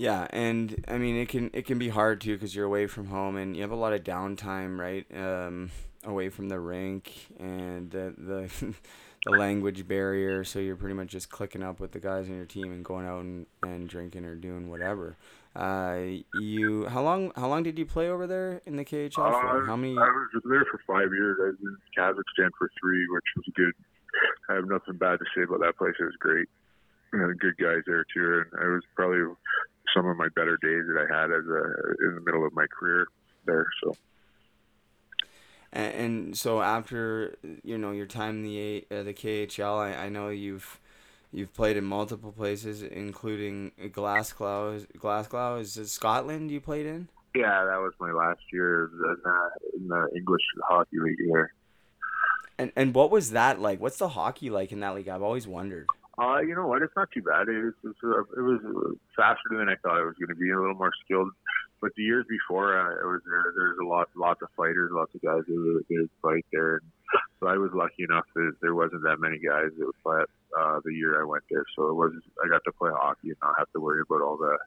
Yeah, and I mean it can it can be hard too because you're away from home and you have a lot of downtime, right? Um, away from the rink and the the, the language barrier, so you're pretty much just clicking up with the guys on your team and going out and, and drinking or doing whatever. Uh, you how long how long did you play over there in the KHL for? Uh, How many? I was there for five years. I was in Kazakhstan for three, which was good. I have nothing bad to say about that place. It was great. Good guys there too, and it was probably some of my better days that I had as a in the middle of my career there. So. And, and so after you know your time in the uh, the KHL, I, I know you've you've played in multiple places, including Glasgow. Glasgow is it Scotland you played in? Yeah, that was my last year in the, in the English hockey league here. And and what was that like? What's the hockey like in that league? I've always wondered. Uh, you know what? It's not too bad. It was, it was, it was faster than I thought it was going to be. A little more skilled. But the years before uh, I was there, there's a lot, lots of fighters, lots of guys who would, fight there. And so I was lucky enough that there wasn't that many guys that would fight uh, the year I went there. So it was I got to play hockey and not have to worry about all the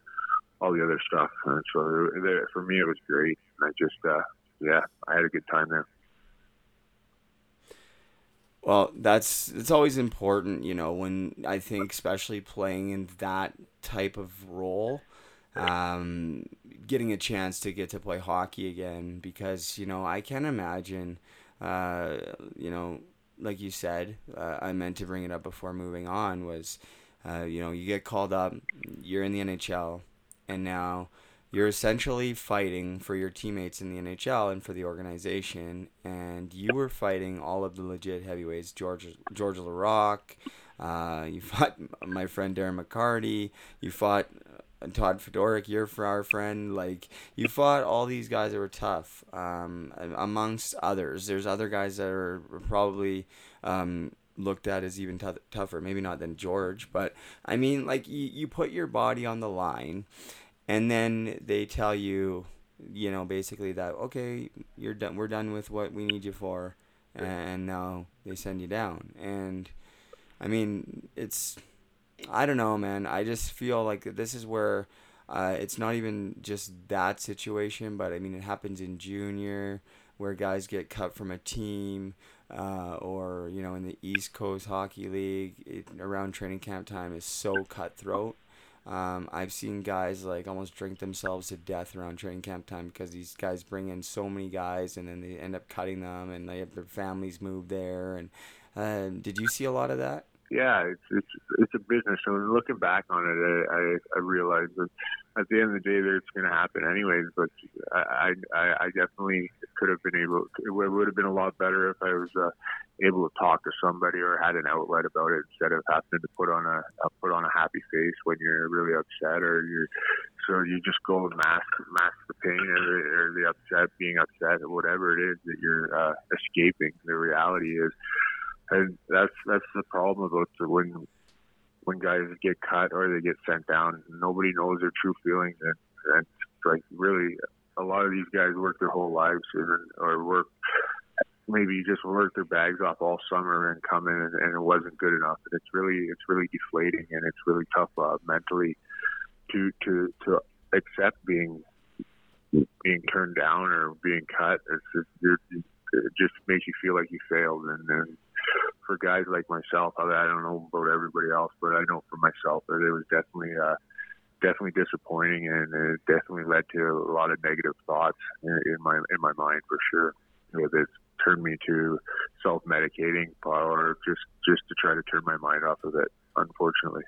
all the other stuff. And so it, for me, it was great. And I just, uh, yeah, I had a good time there. Well, that's it's always important, you know, when I think especially playing in that type of role, um, getting a chance to get to play hockey again because you know I can imagine, uh, you know, like you said, uh, I meant to bring it up before moving on was, uh, you know, you get called up, you're in the NHL, and now you're essentially fighting for your teammates in the NHL and for the organization, and you were fighting all of the legit heavyweights, George George Laraque, uh, you fought my friend Darren McCarty, you fought uh, Todd Fedoruk, your our friend, like you fought all these guys that were tough, um, amongst others. There's other guys that are probably um, looked at as even t- tougher, maybe not than George, but I mean, like you put your body on the line and then they tell you you know basically that okay you're done we're done with what we need you for and now they send you down and i mean it's I don't know, man. I just feel like this is where uh, it's not even just that situation, but I mean, it happens in junior where guys get cut from a team, uh, or you know, in the East Coast Hockey League, it, around training camp time is so cutthroat. Um, I've seen guys like almost drink themselves to death around training camp time because these guys bring in so many guys and then they end up cutting them and they have their families move there. And uh, did you see a lot of that? yeah, it's it's it's a business. So looking back on it, I I, I realized that at the end of the day, it's going to happen anyways. But I I, I definitely could have been able. It would have been a lot better if I was uh, able to talk to somebody or had an outlet about it instead of having to put on a, a put on a happy face when you're really upset or you're so you just go and mask mask the pain or, or the upset, being upset or whatever it is that you're uh, escaping. The reality is and that's that's the problem about the when when guys get cut or they get sent down. Nobody knows their true feelings, and, and like really, a lot of these guys work their whole lives or, or work maybe just work their bags off all summer and come in and, and it wasn't good enough. And it's really it's really deflating and it's really tough uh, mentally to to to accept being being turned down or being cut. It's just, it just makes you feel like you failed and, and for guys like myself, I, I don't know about everybody else, but I know for myself that it was definitely uh, definitely disappointing, and it definitely led to a lot of negative thoughts in, in my in my mind for sure. You know, turned me to self medicating or just just to try to turn my mind off of it. Unfortunately.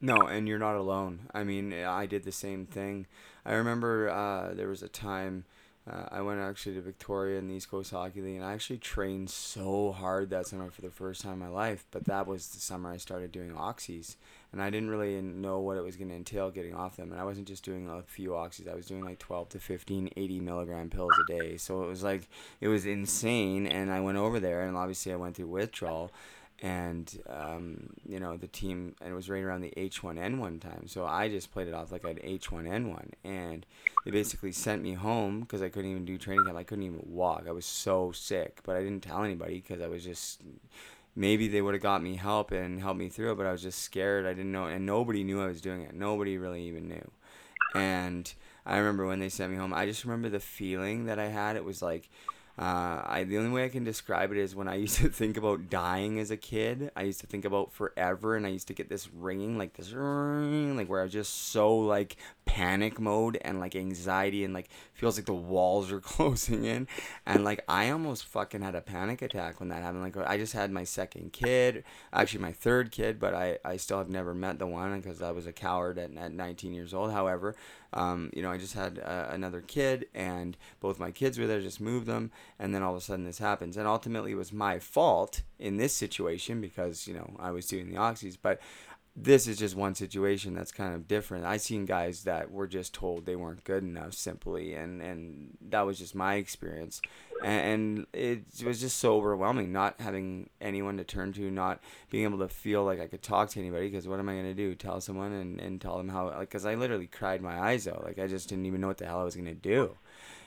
No, and you're not alone. I mean, I did the same thing. I remember uh, there was a time uh, I went actually to Victoria in the East Coast Hockey League, and I actually trained so hard that summer for the first time in my life. But that was the summer I started doing oxys, and I didn't really know what it was going to entail getting off them. And I wasn't just doing a few oxys; I was doing like 12 to 15, 80 milligram pills a day. So it was like it was insane. And I went over there, and obviously I went through withdrawal and um, you know the team and it was right around the H1N1 time. So I just played it off like I had H1N1 and they basically sent me home because I couldn't even do training camp. I couldn't even walk. I was so sick but I didn't tell anybody because I was just maybe they would have got me help and helped me through it but I was just scared. I didn't know and nobody knew I was doing it. Nobody really even knew. And I remember when they sent me home I just remember the feeling that I had. It was like uh, I the only way I can describe it is when I used to think about dying as a kid. I used to think about forever, and I used to get this ringing, like this ring, like where I was just so like panic mode and like anxiety, and like feels like the walls are closing in, and like I almost fucking had a panic attack when that happened. Like I just had my second kid, actually my third kid, but I I still have never met the one because I was a coward at, at 19 years old. However, um, you know, I just had uh, another kid, and both my kids were there. Just moved them, and then all of a sudden this happens. And ultimately, it was my fault in this situation because you know I was doing the oxys. But this is just one situation that's kind of different. I seen guys that were just told they weren't good enough simply, and and that was just my experience, and, and it was just so overwhelming not having anyone to turn to, not being able to feel like I could talk to anybody. Because what am I gonna do? Tell someone and, and tell them how? Like, cause I literally cried my eyes out. Like I just didn't even know what the hell I was gonna do.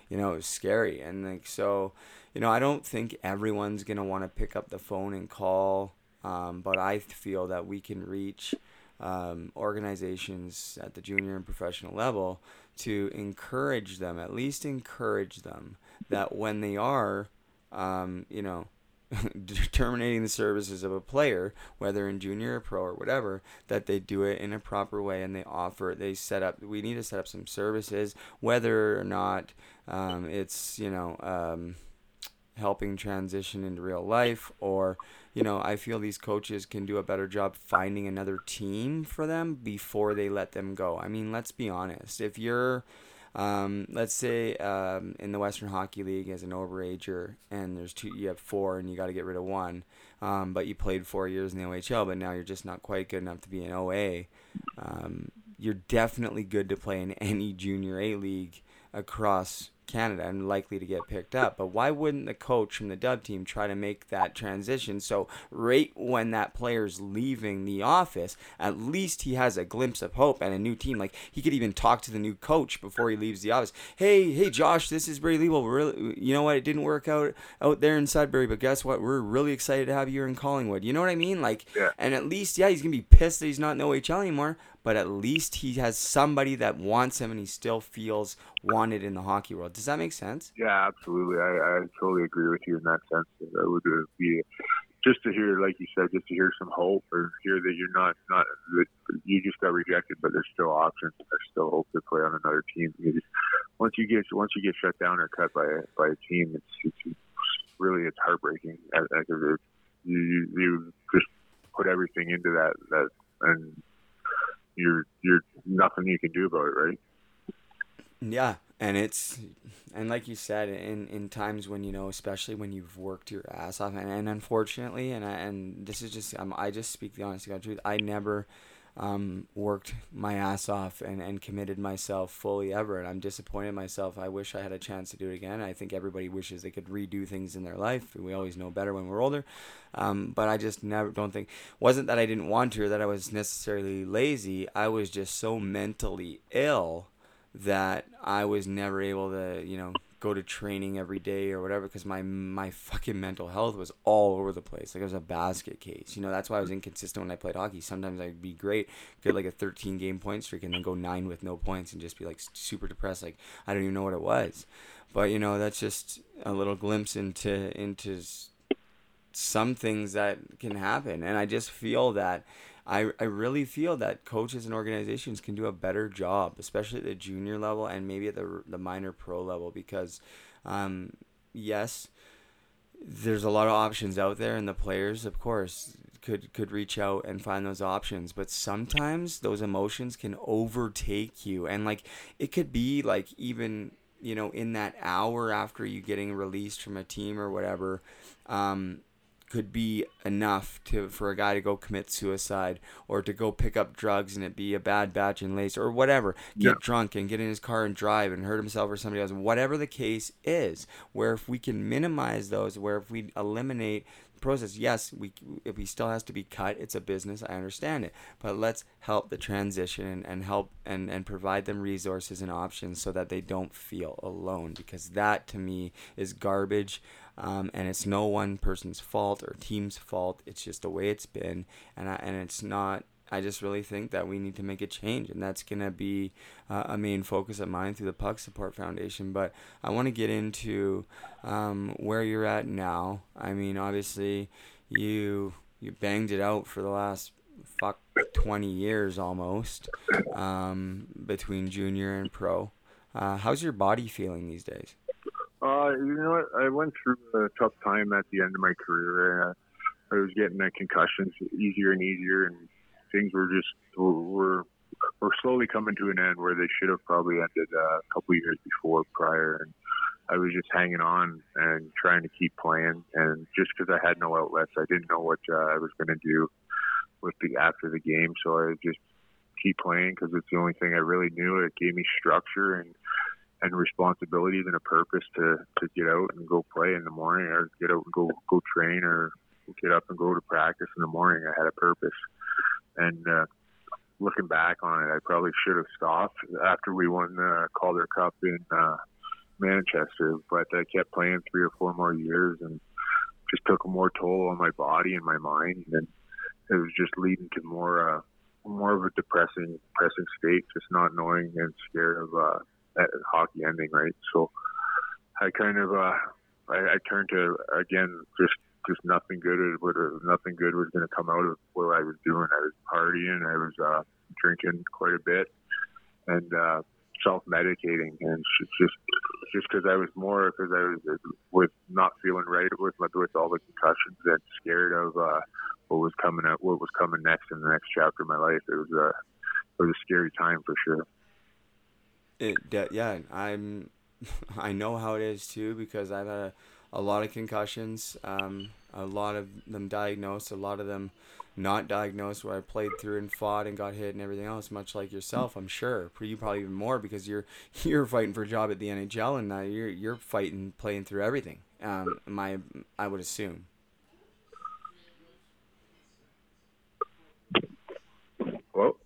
You know, it was scary, and like so, you know, I don't think everyone's gonna want to pick up the phone and call um, but I feel that we can reach um, organizations at the junior and professional level to encourage them, at least encourage them, that when they are, um, you know, terminating the services of a player, whether in junior or pro or whatever, that they do it in a proper way and they offer, they set up, we need to set up some services, whether or not um, it's, you know, um, helping transition into real life or you know i feel these coaches can do a better job finding another team for them before they let them go. I mean let's be honest. If you're um, let's say um, in the western hockey league as an overager and there's two you have four and you got to get rid of one um, but you played four years in the ohl but now you're just not quite good enough to be an oa um, you're definitely good to play in any junior a league across Canada and likely to get picked up. But why wouldn't the coach from the Dub team try to make that transition so right when that player's leaving the office, at least he has a glimpse of hope and a new team. Like he could even talk to the new coach before he leaves the office. Hey, hey, Josh, this is Brady Leibel. We're really, you know what? It didn't work out out there in Sudbury, but guess what? We're really excited to have you here in Collingwood. You know what I mean? Like, Yeah. and at least, yeah, he's gonna be pissed that he's not in the OHL anymore. But at least he has somebody that wants him, and he still feels wanted in the hockey world. Does that make sense? Yeah, absolutely. I, I totally agree with you in that sense. That would uh, be just to hear, like you said, just to hear some hope or hear that you're not not that you just got rejected, but there's still options. There's still hope to play on another team. You just, once you get once you get shut down or cut by a, by a team, it's, it's really it's heartbreaking. I, you, you you just put everything into that that and you're you're nothing you can do about it, right? Yeah, and it's and like you said, in in times when you know, especially when you've worked your ass off, and, and unfortunately, and I, and this is just um, I just speak the honest to God truth. I never um, worked my ass off and, and committed myself fully ever, and I'm disappointed in myself. I wish I had a chance to do it again. I think everybody wishes they could redo things in their life. We always know better when we're older, um, but I just never don't think wasn't that I didn't want to or that I was necessarily lazy. I was just so mentally ill that I was never able to, you know, go to training every day or whatever because my my fucking mental health was all over the place. Like it was a basket case. You know, that's why I was inconsistent when I played hockey. Sometimes I'd be great, get like a 13 game point streak and then go 9 with no points and just be like super depressed like I don't even know what it was. But you know, that's just a little glimpse into into some things that can happen and I just feel that I, I really feel that coaches and organizations can do a better job, especially at the junior level and maybe at the, the minor pro level, because, um, yes, there's a lot of options out there, and the players, of course, could could reach out and find those options. But sometimes those emotions can overtake you, and like it could be like even you know in that hour after you getting released from a team or whatever. Um, could be enough to for a guy to go commit suicide or to go pick up drugs and it be a bad batch and lace or whatever. Get Yeah. drunk and get in his car and drive and hurt himself or somebody else. Whatever the case is where if we can minimize those where if we eliminate the process yes we if he still has to be cut it's a business. I understand it. But let's help the transition and, and help and and provide them resources and options so that they don't feel alone because that to me is garbage um, and it's no one person's fault or team's fault. It's just the way it's been, and I, and it's not. I just really think that we need to make a change, and that's gonna be uh, a main focus of mine through the Puck Support Foundation. But I want to get into um, where you're at now. I mean, obviously, you you banged it out for the last fuck 20 years almost um, between junior and pro. Uh, how's your body feeling these days? Uh, you know what? I went through a tough time at the end of my career. Uh, I was getting uh, concussions easier and easier, and things were just were were slowly coming to an end where they should have probably ended uh, a couple years before prior. And I was just hanging on and trying to keep playing. And just because I had no outlets, I didn't know what uh, I was going to do with the after the game. So I just keep playing because it's the only thing I really knew. It gave me structure and and responsibilities and a purpose to to get out and go play in the morning or get out and go go train or get up and go to practice in the morning. I had a purpose, and uh, looking back on it, I probably should have stopped after we won the Calder Cup in uh, Manchester, but I kept playing three or four more years and just took more toll on my body and my mind, and it was just leading to more. Uh, more of a depressing, depressing state, just not knowing and scared of uh, hockey ending, right? So I kind of uh, I, I turned to again just just nothing good would nothing good was going to come out of what I was doing. I was partying, I was uh, drinking quite a bit, and uh, self medicating, and just just because I was more because I was with not feeling right with with all the concussions and scared of uh, what was coming up, what was coming next in the next chapter of my life. It was a it was a scary time for sure. It, yeah, I'm. I know how it is too because I've had a, a lot of concussions. Um, a lot of them diagnosed, a lot of them not diagnosed where I played through and fought and got hit and everything else, much like yourself, I'm sure. You probably even more because you're you're fighting for a job at the NHL and now you're you're fighting playing through everything. Um, my I would assume. Well,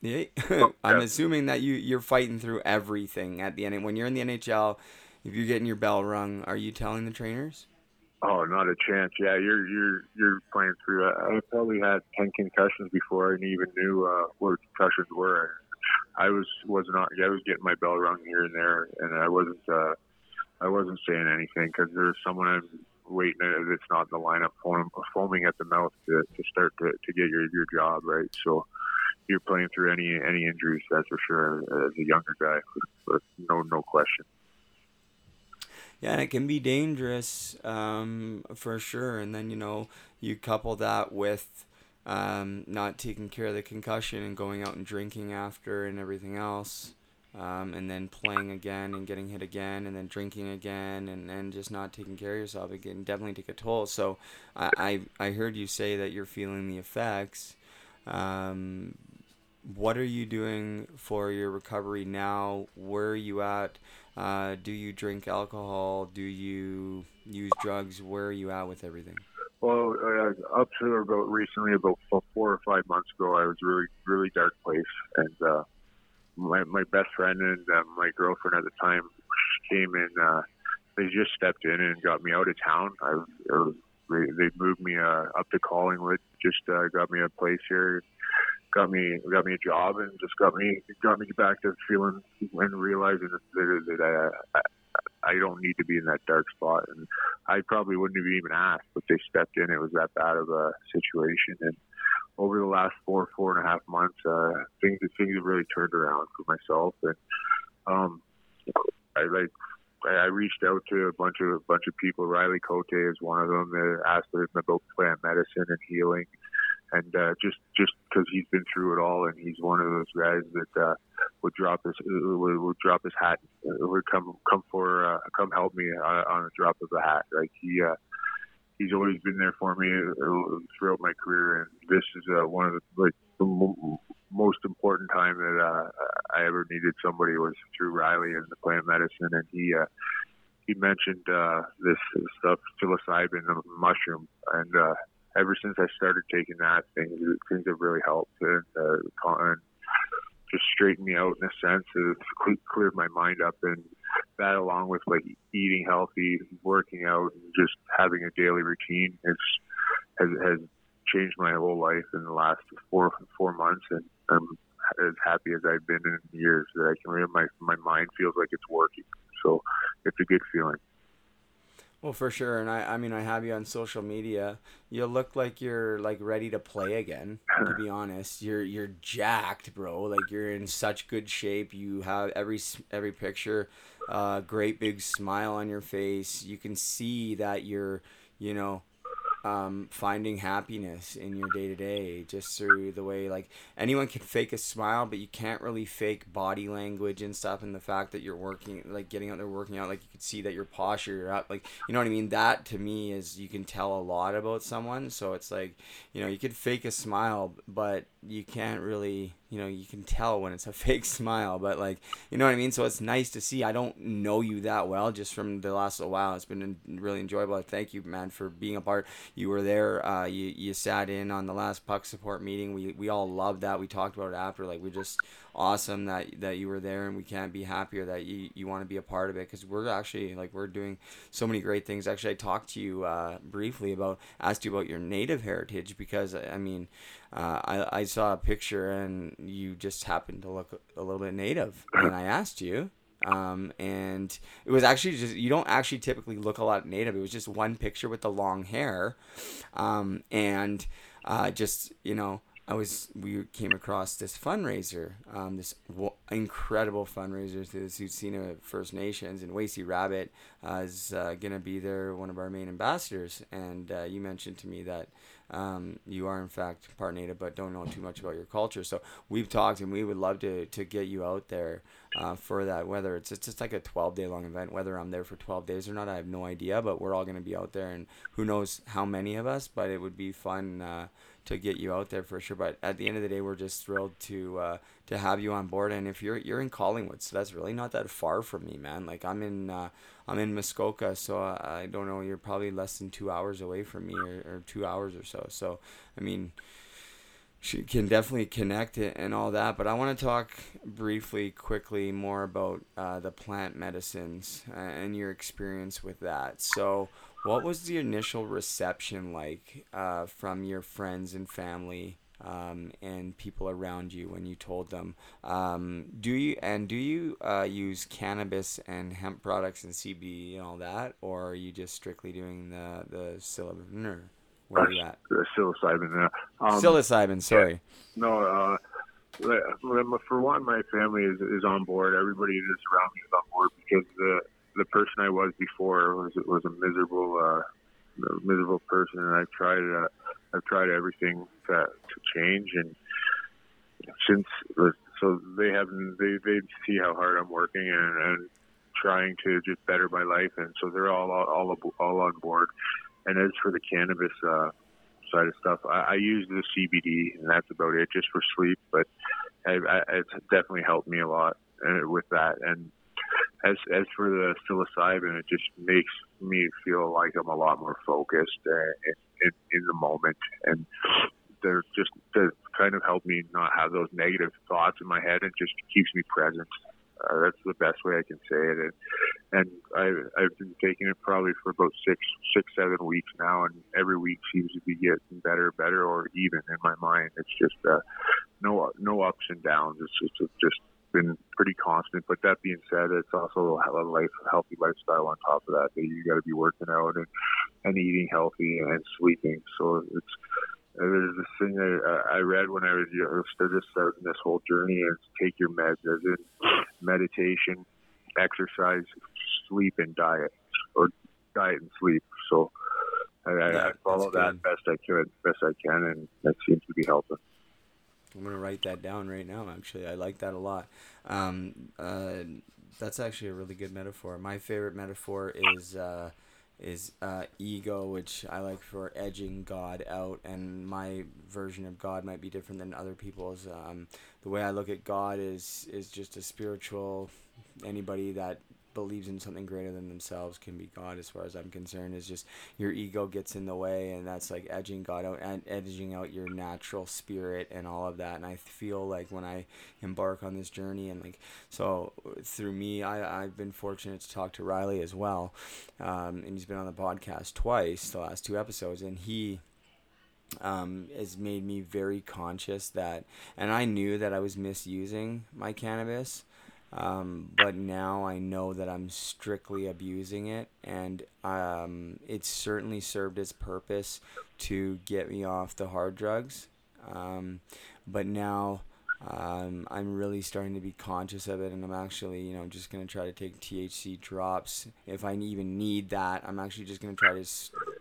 yeah, I'm assuming that you you're fighting through everything at the end. When you're in the NHL, if you're getting your bell rung, are you telling the trainers? Oh, not a chance. Yeah, you're you're you're playing through. I, I probably had ten concussions before I even knew uh, what concussions were. I was was not. I was getting my bell rung here and there, and I wasn't. Uh, I wasn't saying anything because there's someone I'm waiting that's not in the lineup, foam, foaming at the mouth to, to start to, to get your your job right. So you're playing through any any injuries, that's for sure. As a younger guy, no no question. Yeah, and it can be dangerous um, for sure. And then you know you couple that with um, not taking care of the concussion and going out and drinking after and everything else. Um, and then playing again and getting hit again and then drinking again and then just not taking care of yourself it can definitely take a toll so I, I, I heard you say that you're feeling the effects um, what are you doing for your recovery now where are you at uh, do you drink alcohol do you use drugs where are you at with everything well, uh, up to about recently, about four or five months ago, I was really, really dark place, and uh, my my best friend and uh, my girlfriend at the time came in. Uh, they just stepped in and got me out of town. I they, they moved me uh, up to Collingwood. Just uh, got me a place here. Got me got me a job and just got me got me back to feeling and realizing that, that I, I don't need to be in that dark spot. And I probably wouldn't have even asked, but they stepped in. It was that bad of a situation. And over the last four, four and a half months, uh, things things have really turned around for myself. And um, I like I reached out to a bunch of a bunch of people. Riley Cote is one of them. That asked them about plant medicine and healing, and uh, just just because he's been through it all, and he's one of those guys that uh, would drop his would, would drop his hat, would come come for uh, come help me on, on a drop of a hat. Like he. Uh, he's always been there for me uh, throughout my career, and this is uh, one of the like the most important time that uh, I ever needed somebody was through Riley and the plant medicine, and he uh, he mentioned uh, this stuff psilocybin, mushroom, and uh, ever since I started taking that, things things have really helped and, uh, and just straightened me out in a sense. It's cleared my mind up, and that along with like eating healthy, working out, and just having a daily routine, it's has, has changed my whole life in the last four four months, and I'm as happy as I've been in years that I can. My my mind feels like it's working, so it's a good feeling. Well, for sure, and I, I mean, I have you on social media. You look like you're like ready to play again. To be honest, you're you're jacked, bro. Like you're in such good shape. You have every every picture, uh, great big smile on your face. You can see that you're, you know, um, finding happiness in your day to day just through the way like anyone can fake a smile, but you can't really fake body language and stuff. And the fact that you're working, like getting out there working out, like you can see that your posture, you're up, like you know what I mean. That to me is you can tell a lot about someone. So it's like you know you could fake a smile, but you can't really you know you can tell when it's a fake smile but like you know what i mean? So it's nice to see. I don't know you that well just from the last little while. It's been really enjoyable. Thank you man for being a part. You were there uh, you, you sat in on the last puck support meeting. We, we all loved that. We talked about it after. Like we're just awesome that that you were there and we can't be happier that you, you want to be a part of it because we're actually like we're doing so many great things. Actually i talked to you uh, briefly about asked you about your native heritage because i mean uh, I, I saw a picture and you just happened to look a little bit native and i asked you. Um, and it was actually just you don't actually typically look a lot native. It was just one picture with the long hair. Um, and uh, just you know I was we came across this fundraiser, um, this w- incredible fundraiser through the Tsuut'ina First Nations, and Wacy Rabbit uh, is uh, gonna be there, one of our main ambassadors. And uh, you mentioned to me that um, you are in fact part native, but don't know too much about your culture. So we've talked, and we would love to to get you out there uh, for that. Whether it's it's just like a 12 day long event, whether I'm there for 12 days or not, I have no idea. But we're all gonna be out there, and who knows how many of us, but it would be fun uh, to get you out there for sure. But at the end of the day, we're just thrilled to uh, to have you on board. And if you're you're in Collingwood, so that's really not that far from me, man. Like I'm in uh, I'm in Muskoka, so I don't know. You're probably less than two hours away from me, or, or two hours or so. So I mean. She can definitely connect it and all that, but I want to talk briefly, quickly, more about uh, the plant medicines uh, and your experience with that. So, what was the initial reception like uh, from your friends and family um, and people around you when you told them? Um, do you and do you uh, use cannabis and hemp products and CBD and all that, or are you just strictly doing the the psilocybin? Or where are you at? The psilocybin. Uh, um, psilocybin. Sorry. No, uh, for one, my family is, is on board. Everybody that's around me is on board because the the person I was before was was a miserable, uh, miserable person, and I've tried uh, I've tried everything to to change, and since so they have they they see how hard I'm working and, and trying to just better my life, and so they're all all all on board. And as for the cannabis uh, side of stuff, I, I use the CBD, and that's about it, just for sleep. But I, I, it's definitely helped me a lot uh, with that, and as as for the psilocybin, it just makes me feel like I'm a lot more focused uh, in, in, in the moment, and they're just to kind of help me not have those negative thoughts in my head. It just keeps me present. Uh, that's the best way I can say it. And, and I, I've been taking it probably for about six, six, seven weeks now, and every week seems to be getting better, better, or even in my mind. It's just uh, no, no ups and downs. It's just, just been pretty constant. But that being said, it's also a life, healthy lifestyle on top of that. That you got to be working out and and eating healthy and sleeping. So it's there's this thing I, I read when I was just starting this whole journey is take your meds, as in meditation, exercise, sleep, and diet, or diet and sleep. So I, yeah, I follow that best I could, best I can, and that seems to be helping. I'm gonna write that down right now. Actually, I like that a lot. Um, uh, that's actually a really good metaphor. My favorite metaphor is uh, is uh, ego, which I like for edging God out, and my version of God might be different than other people's. Um, the way I look at God is is just a spiritual. Anybody that believes in something greater than themselves can be God as far as I'm concerned is just your ego gets in the way and that's like edging God out and edging out your natural spirit and all of that. And I feel like when I embark on this journey and like so through me I, I've been fortunate to talk to Riley as well um, and he's been on the podcast twice the last two episodes and he um, has made me very conscious that and I knew that I was misusing my cannabis um, but now I know that I'm strictly abusing it, and um, it's certainly served its purpose to get me off the hard drugs. Um, but now um, I'm really starting to be conscious of it, and I'm actually, you know, just gonna try to take THC drops if I even need that. I'm actually just gonna try to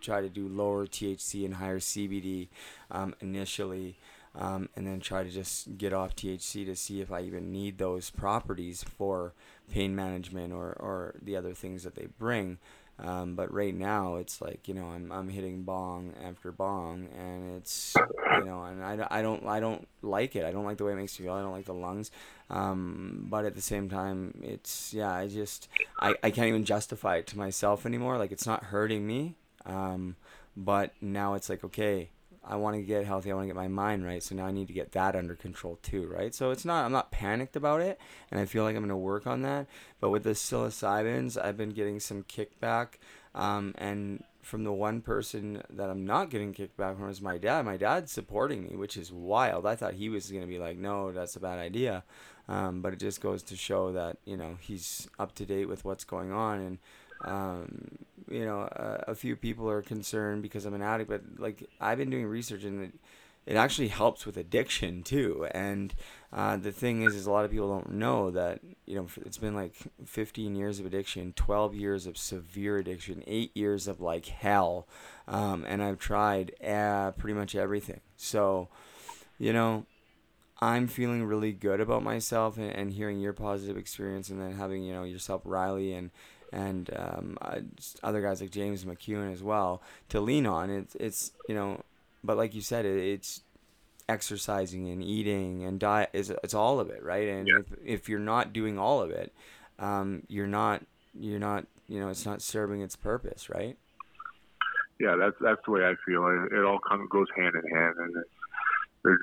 try to do lower THC and higher CBD um, initially um, and then try to just get off THC to see if I even need those properties for pain management or, or the other things that they bring. Um, but right now, it's like you know I'm I'm hitting bong after bong, and it's you know, and I, I don't I don't like it. I don't like the way it makes me feel. I don't like the lungs. Um, but at the same time, it's yeah. I just I, I can't even justify it to myself anymore. Like it's not hurting me. Um, but now it's like okay, I want to get healthy. I want to get my mind right. So now I need to get that under control too, right? So it's not I'm not panicked about it, and I feel like I'm going to work on that. But with the psilocybins, I've been getting some kickback, um, and from the one person that I'm not getting kickback from is my dad. My dad's supporting me, which is wild. I thought he was going to be like, no, that's a bad idea. Um, but it just goes to show that you know he's up to date with what's going on and um, you know, a, a, few people are concerned because I'm an addict, but like I've been doing research and it, it actually helps with addiction too. And uh, the thing is, is a lot of people don't know that you know it's been like 15 years of addiction, 12 years of severe addiction, eight years of like hell, um, and I've tried uh, pretty much everything. So, you know, I'm feeling really good about myself and, and hearing your positive experience, and then having you know yourself, Riley, and and um, uh, other guys like James McEwen as well to lean on. It's it's you know, but like you said, it, it's exercising and eating and diet is it's all of it, right? And Yeah. if, if you're not doing all of it, um, you're not you're not you know it's not serving its purpose, right? yeah, that's that's the way I feel. It, it all kind of goes hand in hand, and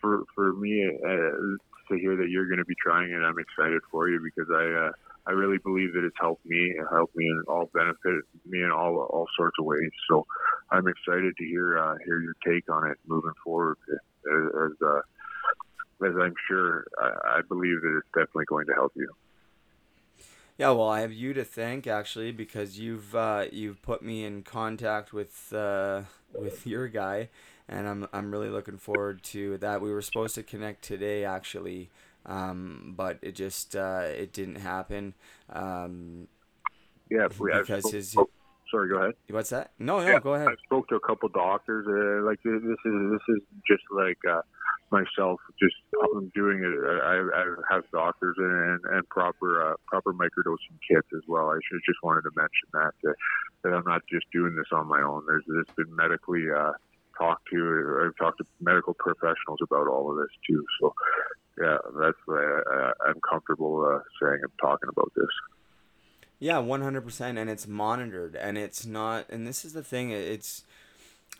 for for me uh, to hear that you're going to be trying it, I'm excited for you because I uh, I really believe that it's helped me. It helped me and all benefit me in all all sorts of ways. So I'm excited to hear uh, hear your take on it moving forward. As as, uh, as I'm sure, I, I believe that it's definitely going to help you. Yeah, well, I have you to thank actually because you've uh, you've put me in contact with uh, with your guy, and I'm I'm really looking forward to that. We were supposed to connect today actually, um, but it just uh, it didn't happen. Um, Yeah, we, because spoke- his oh, sorry, go ahead. what's that? No, no, Yeah, go ahead. I spoke to a couple doctors. Uh, like this is this is just like uh, myself, just I'm doing it. I, I have doctors and, and proper uh, proper microdosing kits as well. I should just wanted to mention that that, that I'm not just doing this on my own. There's it's been medically uh, talked to. I've talked to medical professionals about all of this too. So yeah, that's why I, I'm comfortable uh, saying I'm talking about this. Yeah, one hundred percent, and it's monitored, and it's not. And this is the thing. It's.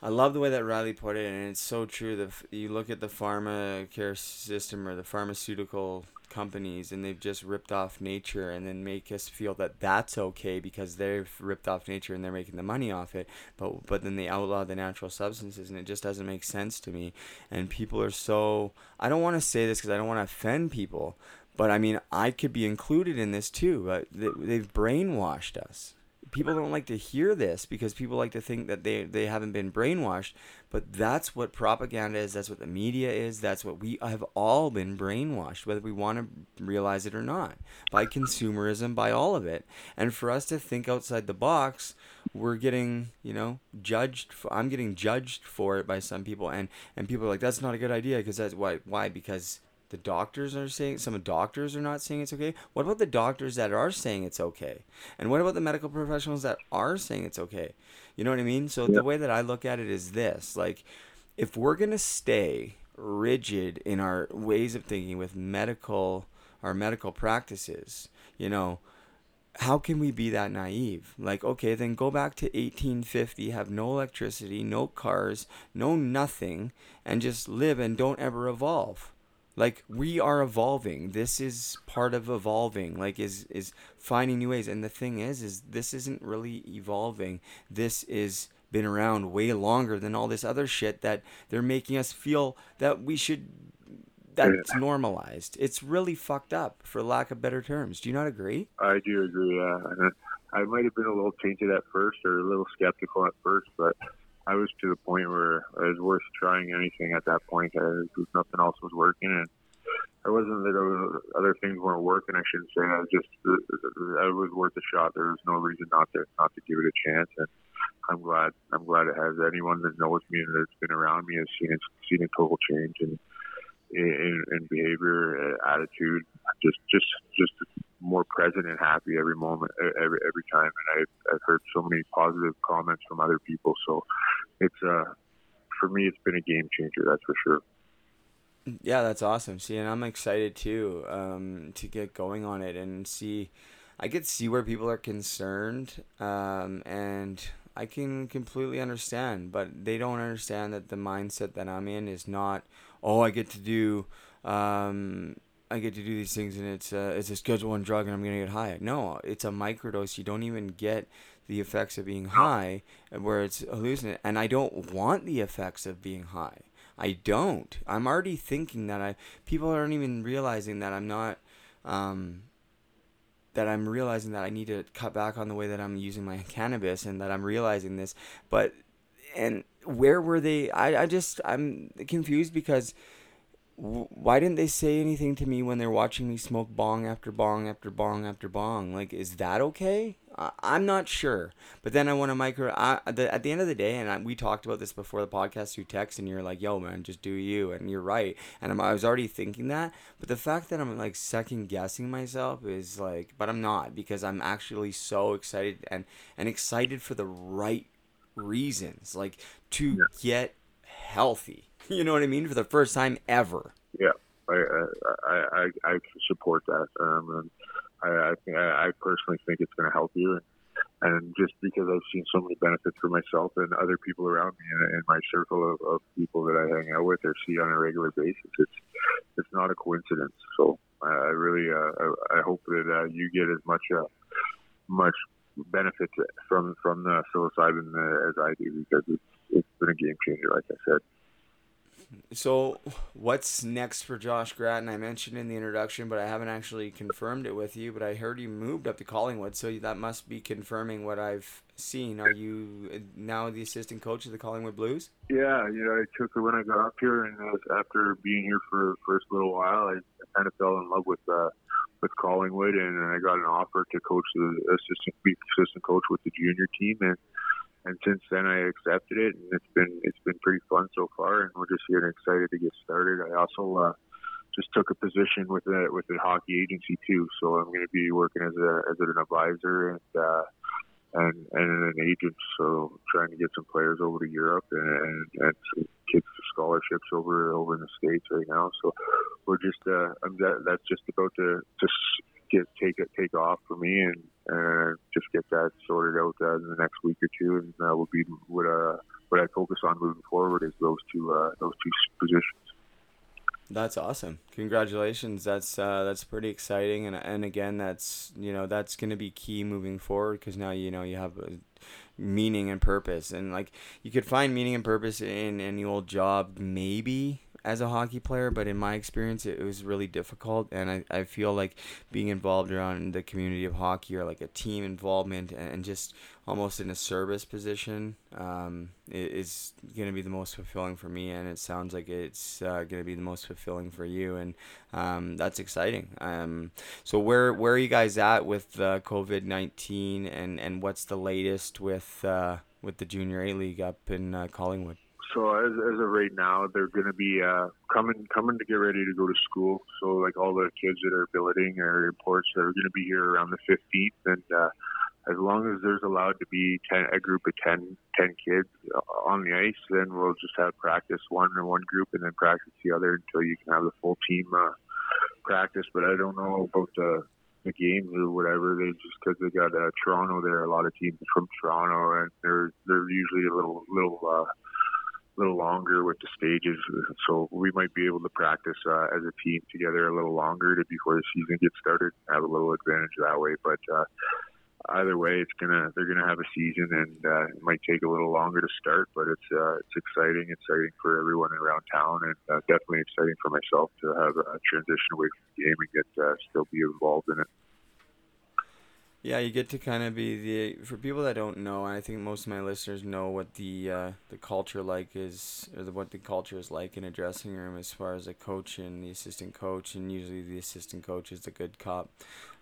I love the way that Riley put it, and it's so true. The you look at the pharma care system or the pharmaceutical companies, and they've just ripped off nature, and then make us feel that that's okay because they've ripped off nature and they're making the money off it. But but then they outlaw the natural substances, and it just doesn't make sense to me. And people are so. I don't want to say this because I don't want to offend people, but I mean, I could be included in this too. But they, they've brainwashed us. People don't like to hear this because people like to think that they, they haven't been brainwashed. But that's what propaganda is. That's what the media is. That's what we have all been brainwashed, whether we want to realize it or not, by consumerism, by all of it. And for us to think outside the box, we're getting, you know, judged. For, I'm getting judged for it by some people, and and people are like, that's not a good idea because that's why why because the doctors are saying some doctors are not saying it's okay. What about the doctors that are saying it's okay? And what about the medical professionals that are saying it's okay? You know what i mean? So the way that i look at it is this like if we're going to stay rigid in our ways of thinking with medical our medical practices you know how can we be that naive? Like, okay, then go back to 1850, have no electricity, no cars, no nothing, and just live and don't ever evolve. Like we are evolving. This is part of evolving. Like is is finding new ways. And the thing is, is this isn't really evolving. This is been around way longer than all this other shit that they're making us feel that we should that's normalized. It's really fucked up, for lack of better terms. Do you not agree? I do agree. Yeah, I might have been a little tainted at first, or a little skeptical at first, but I was to the point where it was worth trying anything at that point. Nothing else was working, and I wasn't that other, things weren't working. I shouldn't say. Was just it was worth a shot. There was no reason not to not to give it a chance, and I'm glad. I'm glad it has. Anyone that knows me and that's been around me has seen seen a total change in in, in behavior, uh, attitude, just just just more present and happy every moment, every every time. And I've, I've heard so many positive comments from other people. So it's uh for me, it's been a game changer. That's for sure. Yeah, that's awesome. See, and I'm excited too um, to get going on it and see. I could see where people are concerned, um, and I can completely understand, but they don't understand that the mindset that I'm in is not, oh, I get to do, um, I get to do these things, and it's a, it's a Schedule One drug, and I'm gonna get high. No, it's a microdose. You don't even get the effects of being high, where it's hallucinant, and I don't want the effects of being high. I don't. I'm already thinking that I. People aren't even realizing that I'm not. Um, that I'm realizing that I need to cut back on the way that I'm using my cannabis and that I'm realizing this. But, and where were they? I, I just I'm confused because why didn't they say anything to me when they're watching me smoke bong after bong after bong after bong? Like, is that okay? I, I'm not sure. But then I want to micro. I, the, at the end of the day, and I, we talked about this before the podcast through text, and you're like, "Yo, man, just do you," and you're right. And I'm, I was already thinking that, but the fact that I'm like second guessing myself is like, but I'm not because I'm actually so excited and and excited for the right reasons, like to yeah. get healthy You know what I mean? For the first time ever. Yeah, I I I, I support that, um, and I I, think, I personally think it's going to help you, and, and just because I've seen so many benefits for myself and other people around me, and in my circle of, of people that I hang out with or see on a regular basis, it's it's not a coincidence. So I really uh, I, I hope that uh, you get as much uh, much benefit from from the psilocybin uh, as I do because it's it's been a game changer, like I said. So, what's next for Josh Gratton? I mentioned in the introduction, but I haven't actually confirmed it with you. But I heard you moved up to Collingwood, so that must be confirming what I've seen. Are you uh, now the assistant coach of the Collingwood Blues? Yeah, you know, I took it when I got up here, and after being here for first little while, I, I kind of fell in love with uh, with Collingwood, and I got an offer to coach the assistant be assistant coach with the junior team, and and since then I accepted it, and it's been it's been pretty fun so far, and we're just here and excited to get started. I also uh, just took a position with a with a hockey agency too, so I'm going to be working as a as an advisor and uh, and and an agent. So trying to get some players over to Europe and and, some kids scholarships over over in the states right now. So we're just uh, I'm that, that's just about to to get take it take off for me and uh, just get that sorted out uh, in the next week or two, and uh, will be what uh, what I focus on moving forward is those two uh, those two positions. That's awesome. Congratulations. That's uh, that's pretty exciting, and and again, that's you know that's going to be key moving forward because now you know you have meaning and purpose, and like you could find meaning and purpose in any old job, maybe as a hockey player, but in my experience, it, was really difficult. And I, I feel like being involved around the community of hockey or like a team involvement and just almost in a service position um, is going to be the most fulfilling for me. And it sounds like it's uh, going to be the most fulfilling for you. And um, that's exciting. Um, so, where, where are you guys at with uh, COVID 19 and, and what's the latest with, uh, with the Junior A League up in uh, Collingwood? So as, as of right now, they're going to be uh, coming coming to get ready to go to school. So like all the kids that are billeting or imports, they're going to be here around the 15th, and uh, as long as there's allowed to be 10, a group of 10, 10 kids on the ice, then we'll just have practice one in one group and then practice the other until you can have the full team uh, practice. But I don't know about the the games or whatever. They just because they got uh, Toronto there, a lot of teams from Toronto, and they're they're usually a little little. Uh, little longer with the stages, so we might be able to practice uh, as a team together a little longer to before the season gets started. Have a little advantage that way, but uh, either way, it's gonna they're gonna have a season, and uh, it might take a little longer to start, but it's uh, it's exciting, exciting for everyone around town, and uh, definitely exciting for myself to have a transition away from the game and get uh, still be involved in it. Yeah, you get to kind of be the for people that don't know. I think most of my listeners know what the uh, the culture like is, or the, what the culture is like in a dressing room as far as a coach and the assistant coach, and usually the assistant coach is the good cop,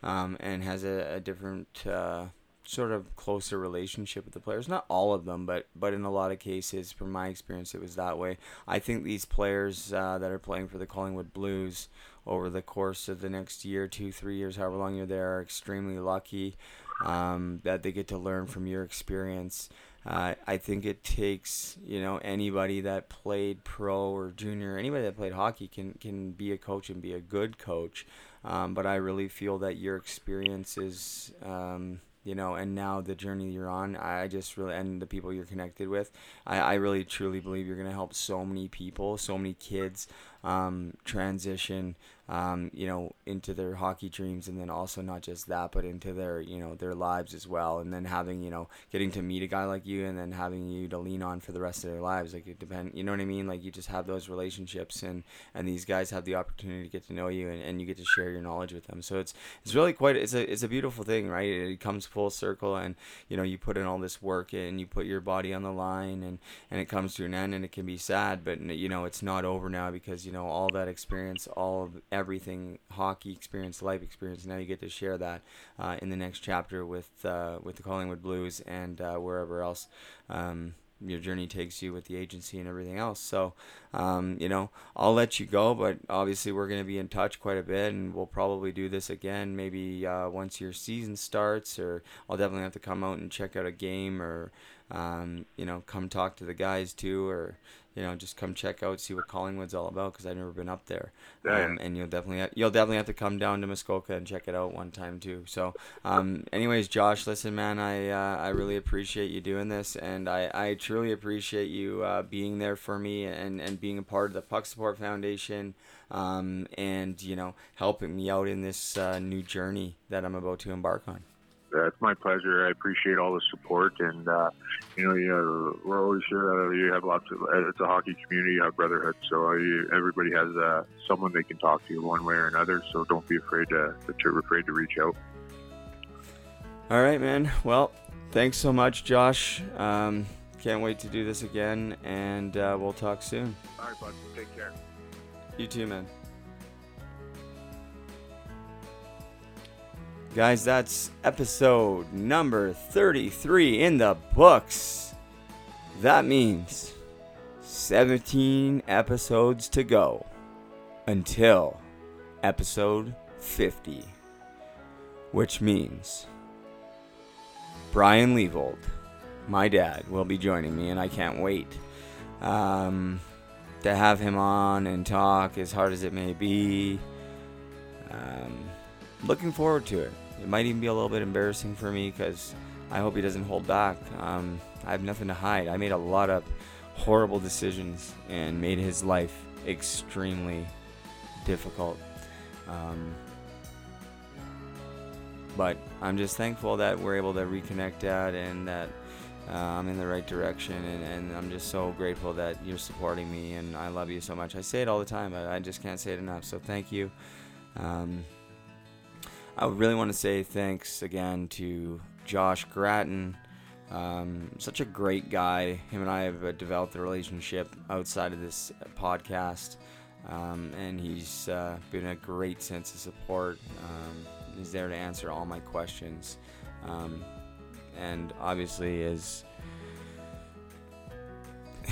um, and has a, a different uh, sort of closer relationship with the players. Not all of them, but but in a lot of cases, from my experience, it was that way. I think these players uh, that are playing for the Collingwood Blues over the course of the next year, two, three years, however long you're there, are extremely lucky um, that they get to learn from your experience. Uh, I think it takes you know anybody that played pro or junior, anybody that played hockey can can be a coach and be a good coach. Um, but I really feel that your experience is. Um, you know, and now the journey you're on, I just really, and the people you're connected with, I, I really truly believe you're going to help so many people, so many kids um, transition um, you know, into their hockey dreams, and then also not just that, but into their, you know, their lives as well. And then having, you know, getting to meet a guy like you, and then having you to lean on for the rest of their lives. Like it depend, you know what I mean? Like you just have those relationships, and and these guys have the opportunity to get to know you, and, and you get to share your knowledge with them. So it's it's really quite it's a it's a beautiful thing, right? It comes full circle, and you know, you put in all this work, and you put your body on the line, and and it comes to an end, and it can be sad, but you know, it's not over now because you know all that experience, all of everything hockey experience, life experience. Now you get to share that uh, in the next chapter with uh, with the Collingwood Blues and uh, wherever else um, your journey takes you with the agency and everything else. So, um, you know, I'll let you go, but obviously we're going to be in touch quite a bit, and we'll probably do this again maybe uh, once your season starts, or I'll definitely have to come out and check out a game, or um, you know, come talk to the guys too, or you know, just come check out, see what Collingwood's all about because I've never been up there. Yeah. Um, and you'll definitely ha- you'll definitely have to come down to Muskoka and check it out one time too. So, um, anyways, Josh, listen, man, I uh, I really appreciate you doing this, and I, I truly appreciate you uh, being there for me and and being a part of the Puck Support Foundation. Um, and you know, helping me out in this uh, new journey that I'm about to embark on. Uh, it's my pleasure. I appreciate all the support, and uh, you know, you we're always sure that you have lots of. uh, It's a hockey community, you have brotherhood, so you, everybody has uh, someone they can talk to one way or another. So don't be afraid to, to afraid to reach out. All right, man. Well, thanks so much, Josh. Um, can't wait to do this again, and uh, we'll talk soon. All right, bud. Take care. You too, man. Guys, that's episode number 33 in the books. That means 17 episodes to go until episode 50. Which means Brian Leavold, my dad, will be joining me, and I can't wait um, to have him on and talk, as hard as it may be. Um, looking forward to it. It might even be a little bit embarrassing for me because I hope he doesn't hold back. Um, I have nothing to hide. I made a lot of horrible decisions and made his life extremely difficult. Um, but I'm just thankful that we're able to reconnect, Dad, and that uh, I'm in the right direction. And, and I'm just so grateful that you're supporting me, and I love you so much. I say it all the time, but I just can't say it enough. So thank you. Um, I really want to say thanks again to Josh Gratton. Um, such a great guy. Him and I have uh, developed a relationship outside of this podcast, um, and he's uh, been a great sense of support. Um, he's there to answer all my questions, um, and obviously is.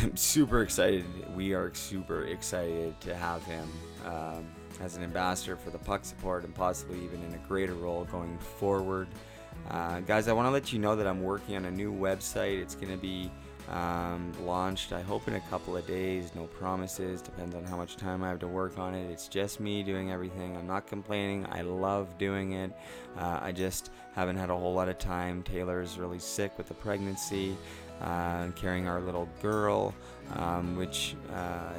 I'm super excited. We are super excited to have him um, as an ambassador for the puck support and possibly even in a greater role going forward. Uh, guys, I want to let you know that I'm working on a new website. It's going to be um, launched, I hope, in a couple of days. No promises, depends on how much time I have to work on it. It's just me doing everything. I'm not complaining. I love doing it. Uh, I just haven't had a whole lot of time. Taylor's really sick with the pregnancy. Uh, carrying our little girl, um, which uh,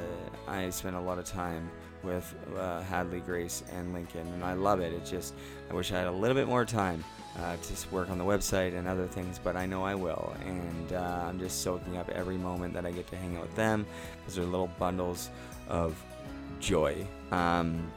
I spent a lot of time with uh, Hadley, Grace, and Lincoln, and I love it. It's just I wish I had a little bit more time uh, to work on the website and other things, but I know I will, and uh, I'm just soaking up every moment that I get to hang out with them because they're little bundles of joy. Um,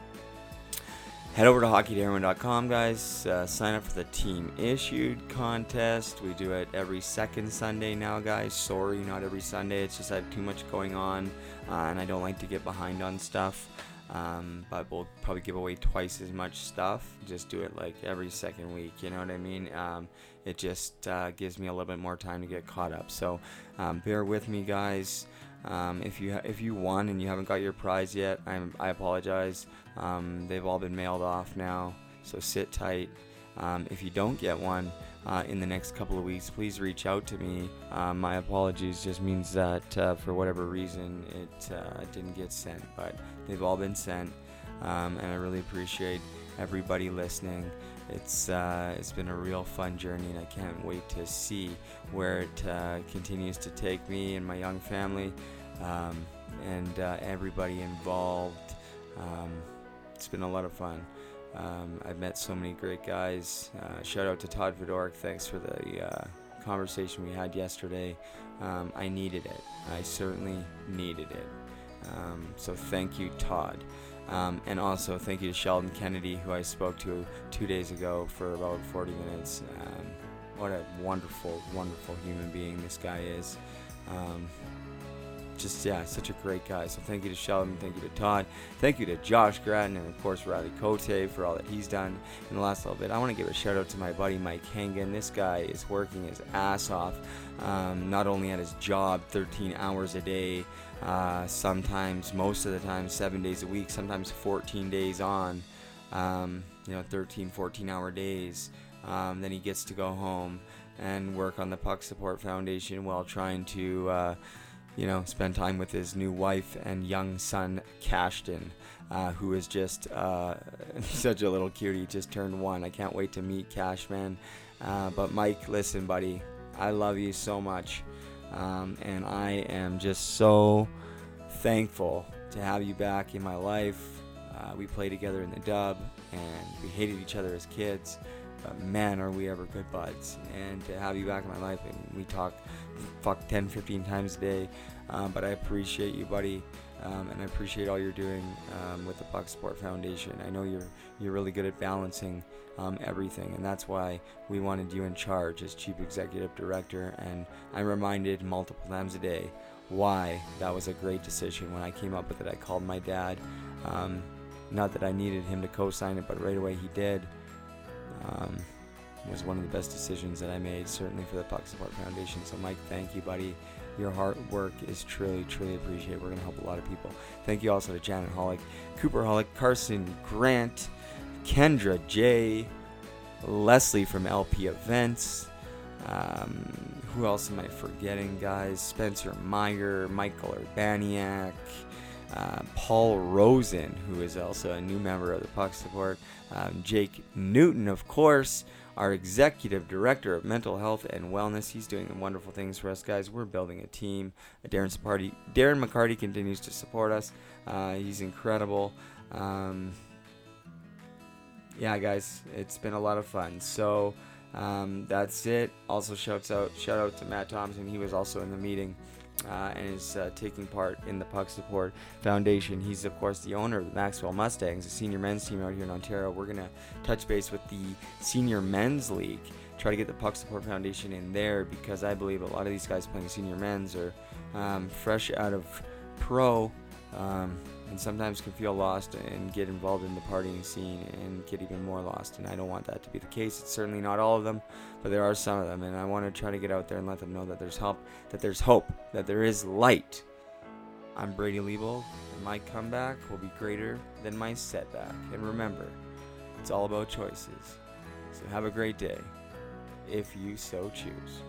Head over to hockeytoheroin.com, guys. Uh, sign up for the Team Issued contest. We do it every second Sunday now, guys. Sorry, not every Sunday. It's just I have too much going on, uh, and I don't like to get behind on stuff. Um, but we'll probably give away twice as much stuff. Just do it like every second week. You know what I mean? Um, it just uh, gives me a little bit more time to get caught up. So um, bear with me, guys. Um, if you ha- if you won and you haven't got your prize yet, I'm, I apologize. Um, they've all been mailed off now, so sit tight. Um, if you don't get one uh, in the next couple of weeks, please reach out to me. Um, my apologies just means that uh, for whatever reason it uh, didn't get sent, but they've all been sent, um, and I really appreciate everybody listening. It's uh, it's been a real fun journey, and I can't wait to see where it uh, continues to take me and my young family. Um, and uh, everybody involved. Um, it's been a lot of fun. Um, I've met so many great guys. Uh, shout out to Todd Fedoruk. Thanks for the uh, conversation we had yesterday. Um, I needed it. I certainly needed it. Um, so thank you, Todd. Um, and also thank you to Sheldon Kennedy, who I spoke to two days ago for about 40 minutes. Um, what a wonderful, wonderful human being this guy is. Um, just yeah, such a great guy. So thank you to Sheldon, thank you to Todd, thank you to Josh Gratton, and of course Riley Cote for all that he's done in the last little bit. I want to give a shout out to my buddy Mike Hangan. This guy is working his ass off, um, not only at his job, 13 hours a day, uh, sometimes most of the time seven days a week, sometimes 14 days on, um, you know, 13, 14 hour days. Um, then he gets to go home and work on the Puck Support Foundation while trying to. Uh, you know, spend time with his new wife and young son, Cashton, uh, who is just uh, such a little cutie. Just turned one. I can't wait to meet Cashman. Uh, but Mike, listen, buddy, I love you so much, um, and I am just so thankful to have you back in my life. Uh, we played together in the dub, and we hated each other as kids. But man, are we ever good buds. And to have you back in my life, and we talk fuck 10, 15 times a day. Um, but I appreciate you, buddy. Um, and I appreciate all you're doing um, with the Puck Support Foundation. I know you're you're really good at balancing um, everything, and that's why we wanted you in charge as chief executive director. And I'm reminded multiple times a day why that was a great decision. When I came up with it, I called my dad. Um, not that I needed him to co-sign it, but right away he did. Um, was one of the best decisions that I made, certainly for the Puck Support Foundation. So, Mike, thank you, buddy. Your hard work is truly, truly appreciated. We're going to help a lot of people. Thank you also to Janet Hollick, Cooper Hollick, Carson Grant, Kendra J, Leslie from LP Events. Um, who else am I forgetting, guys? Spencer Meyer, Michael Urbaniak, uh, Paul Rosen, who is also a new member of the Puck Support, um, Jake Newton, of course, our executive director of mental health and wellness. He's doing wonderful things for us, guys. We're building a team. Darren Sapardi, Darren McCarty continues to support us. Uh, he's incredible. Um, yeah, guys, it's been a lot of fun. So um, that's it. Also, shouts out, shout out to Matt Thompson. He was also in the meeting uh, and is uh, taking part in the Puck Support Foundation. He's, of course, the owner of the Maxwell Mustangs, a senior men's team out here in Ontario. We're going to touch base with the Senior Men's League, try to get the Puck Support Foundation in there because I believe a lot of these guys playing senior men's are um, fresh out of pro. Um, and sometimes can feel lost and get involved in the partying scene and get even more lost. And I don't want that to be the case. It's certainly not all of them, but there are some of them. And I want to try to get out there and let them know that there's help, that there's hope, that there is light. I'm Brady Leavold, and my comeback will be greater than my setback. And remember, it's all about choices. So have a great day, if you so choose.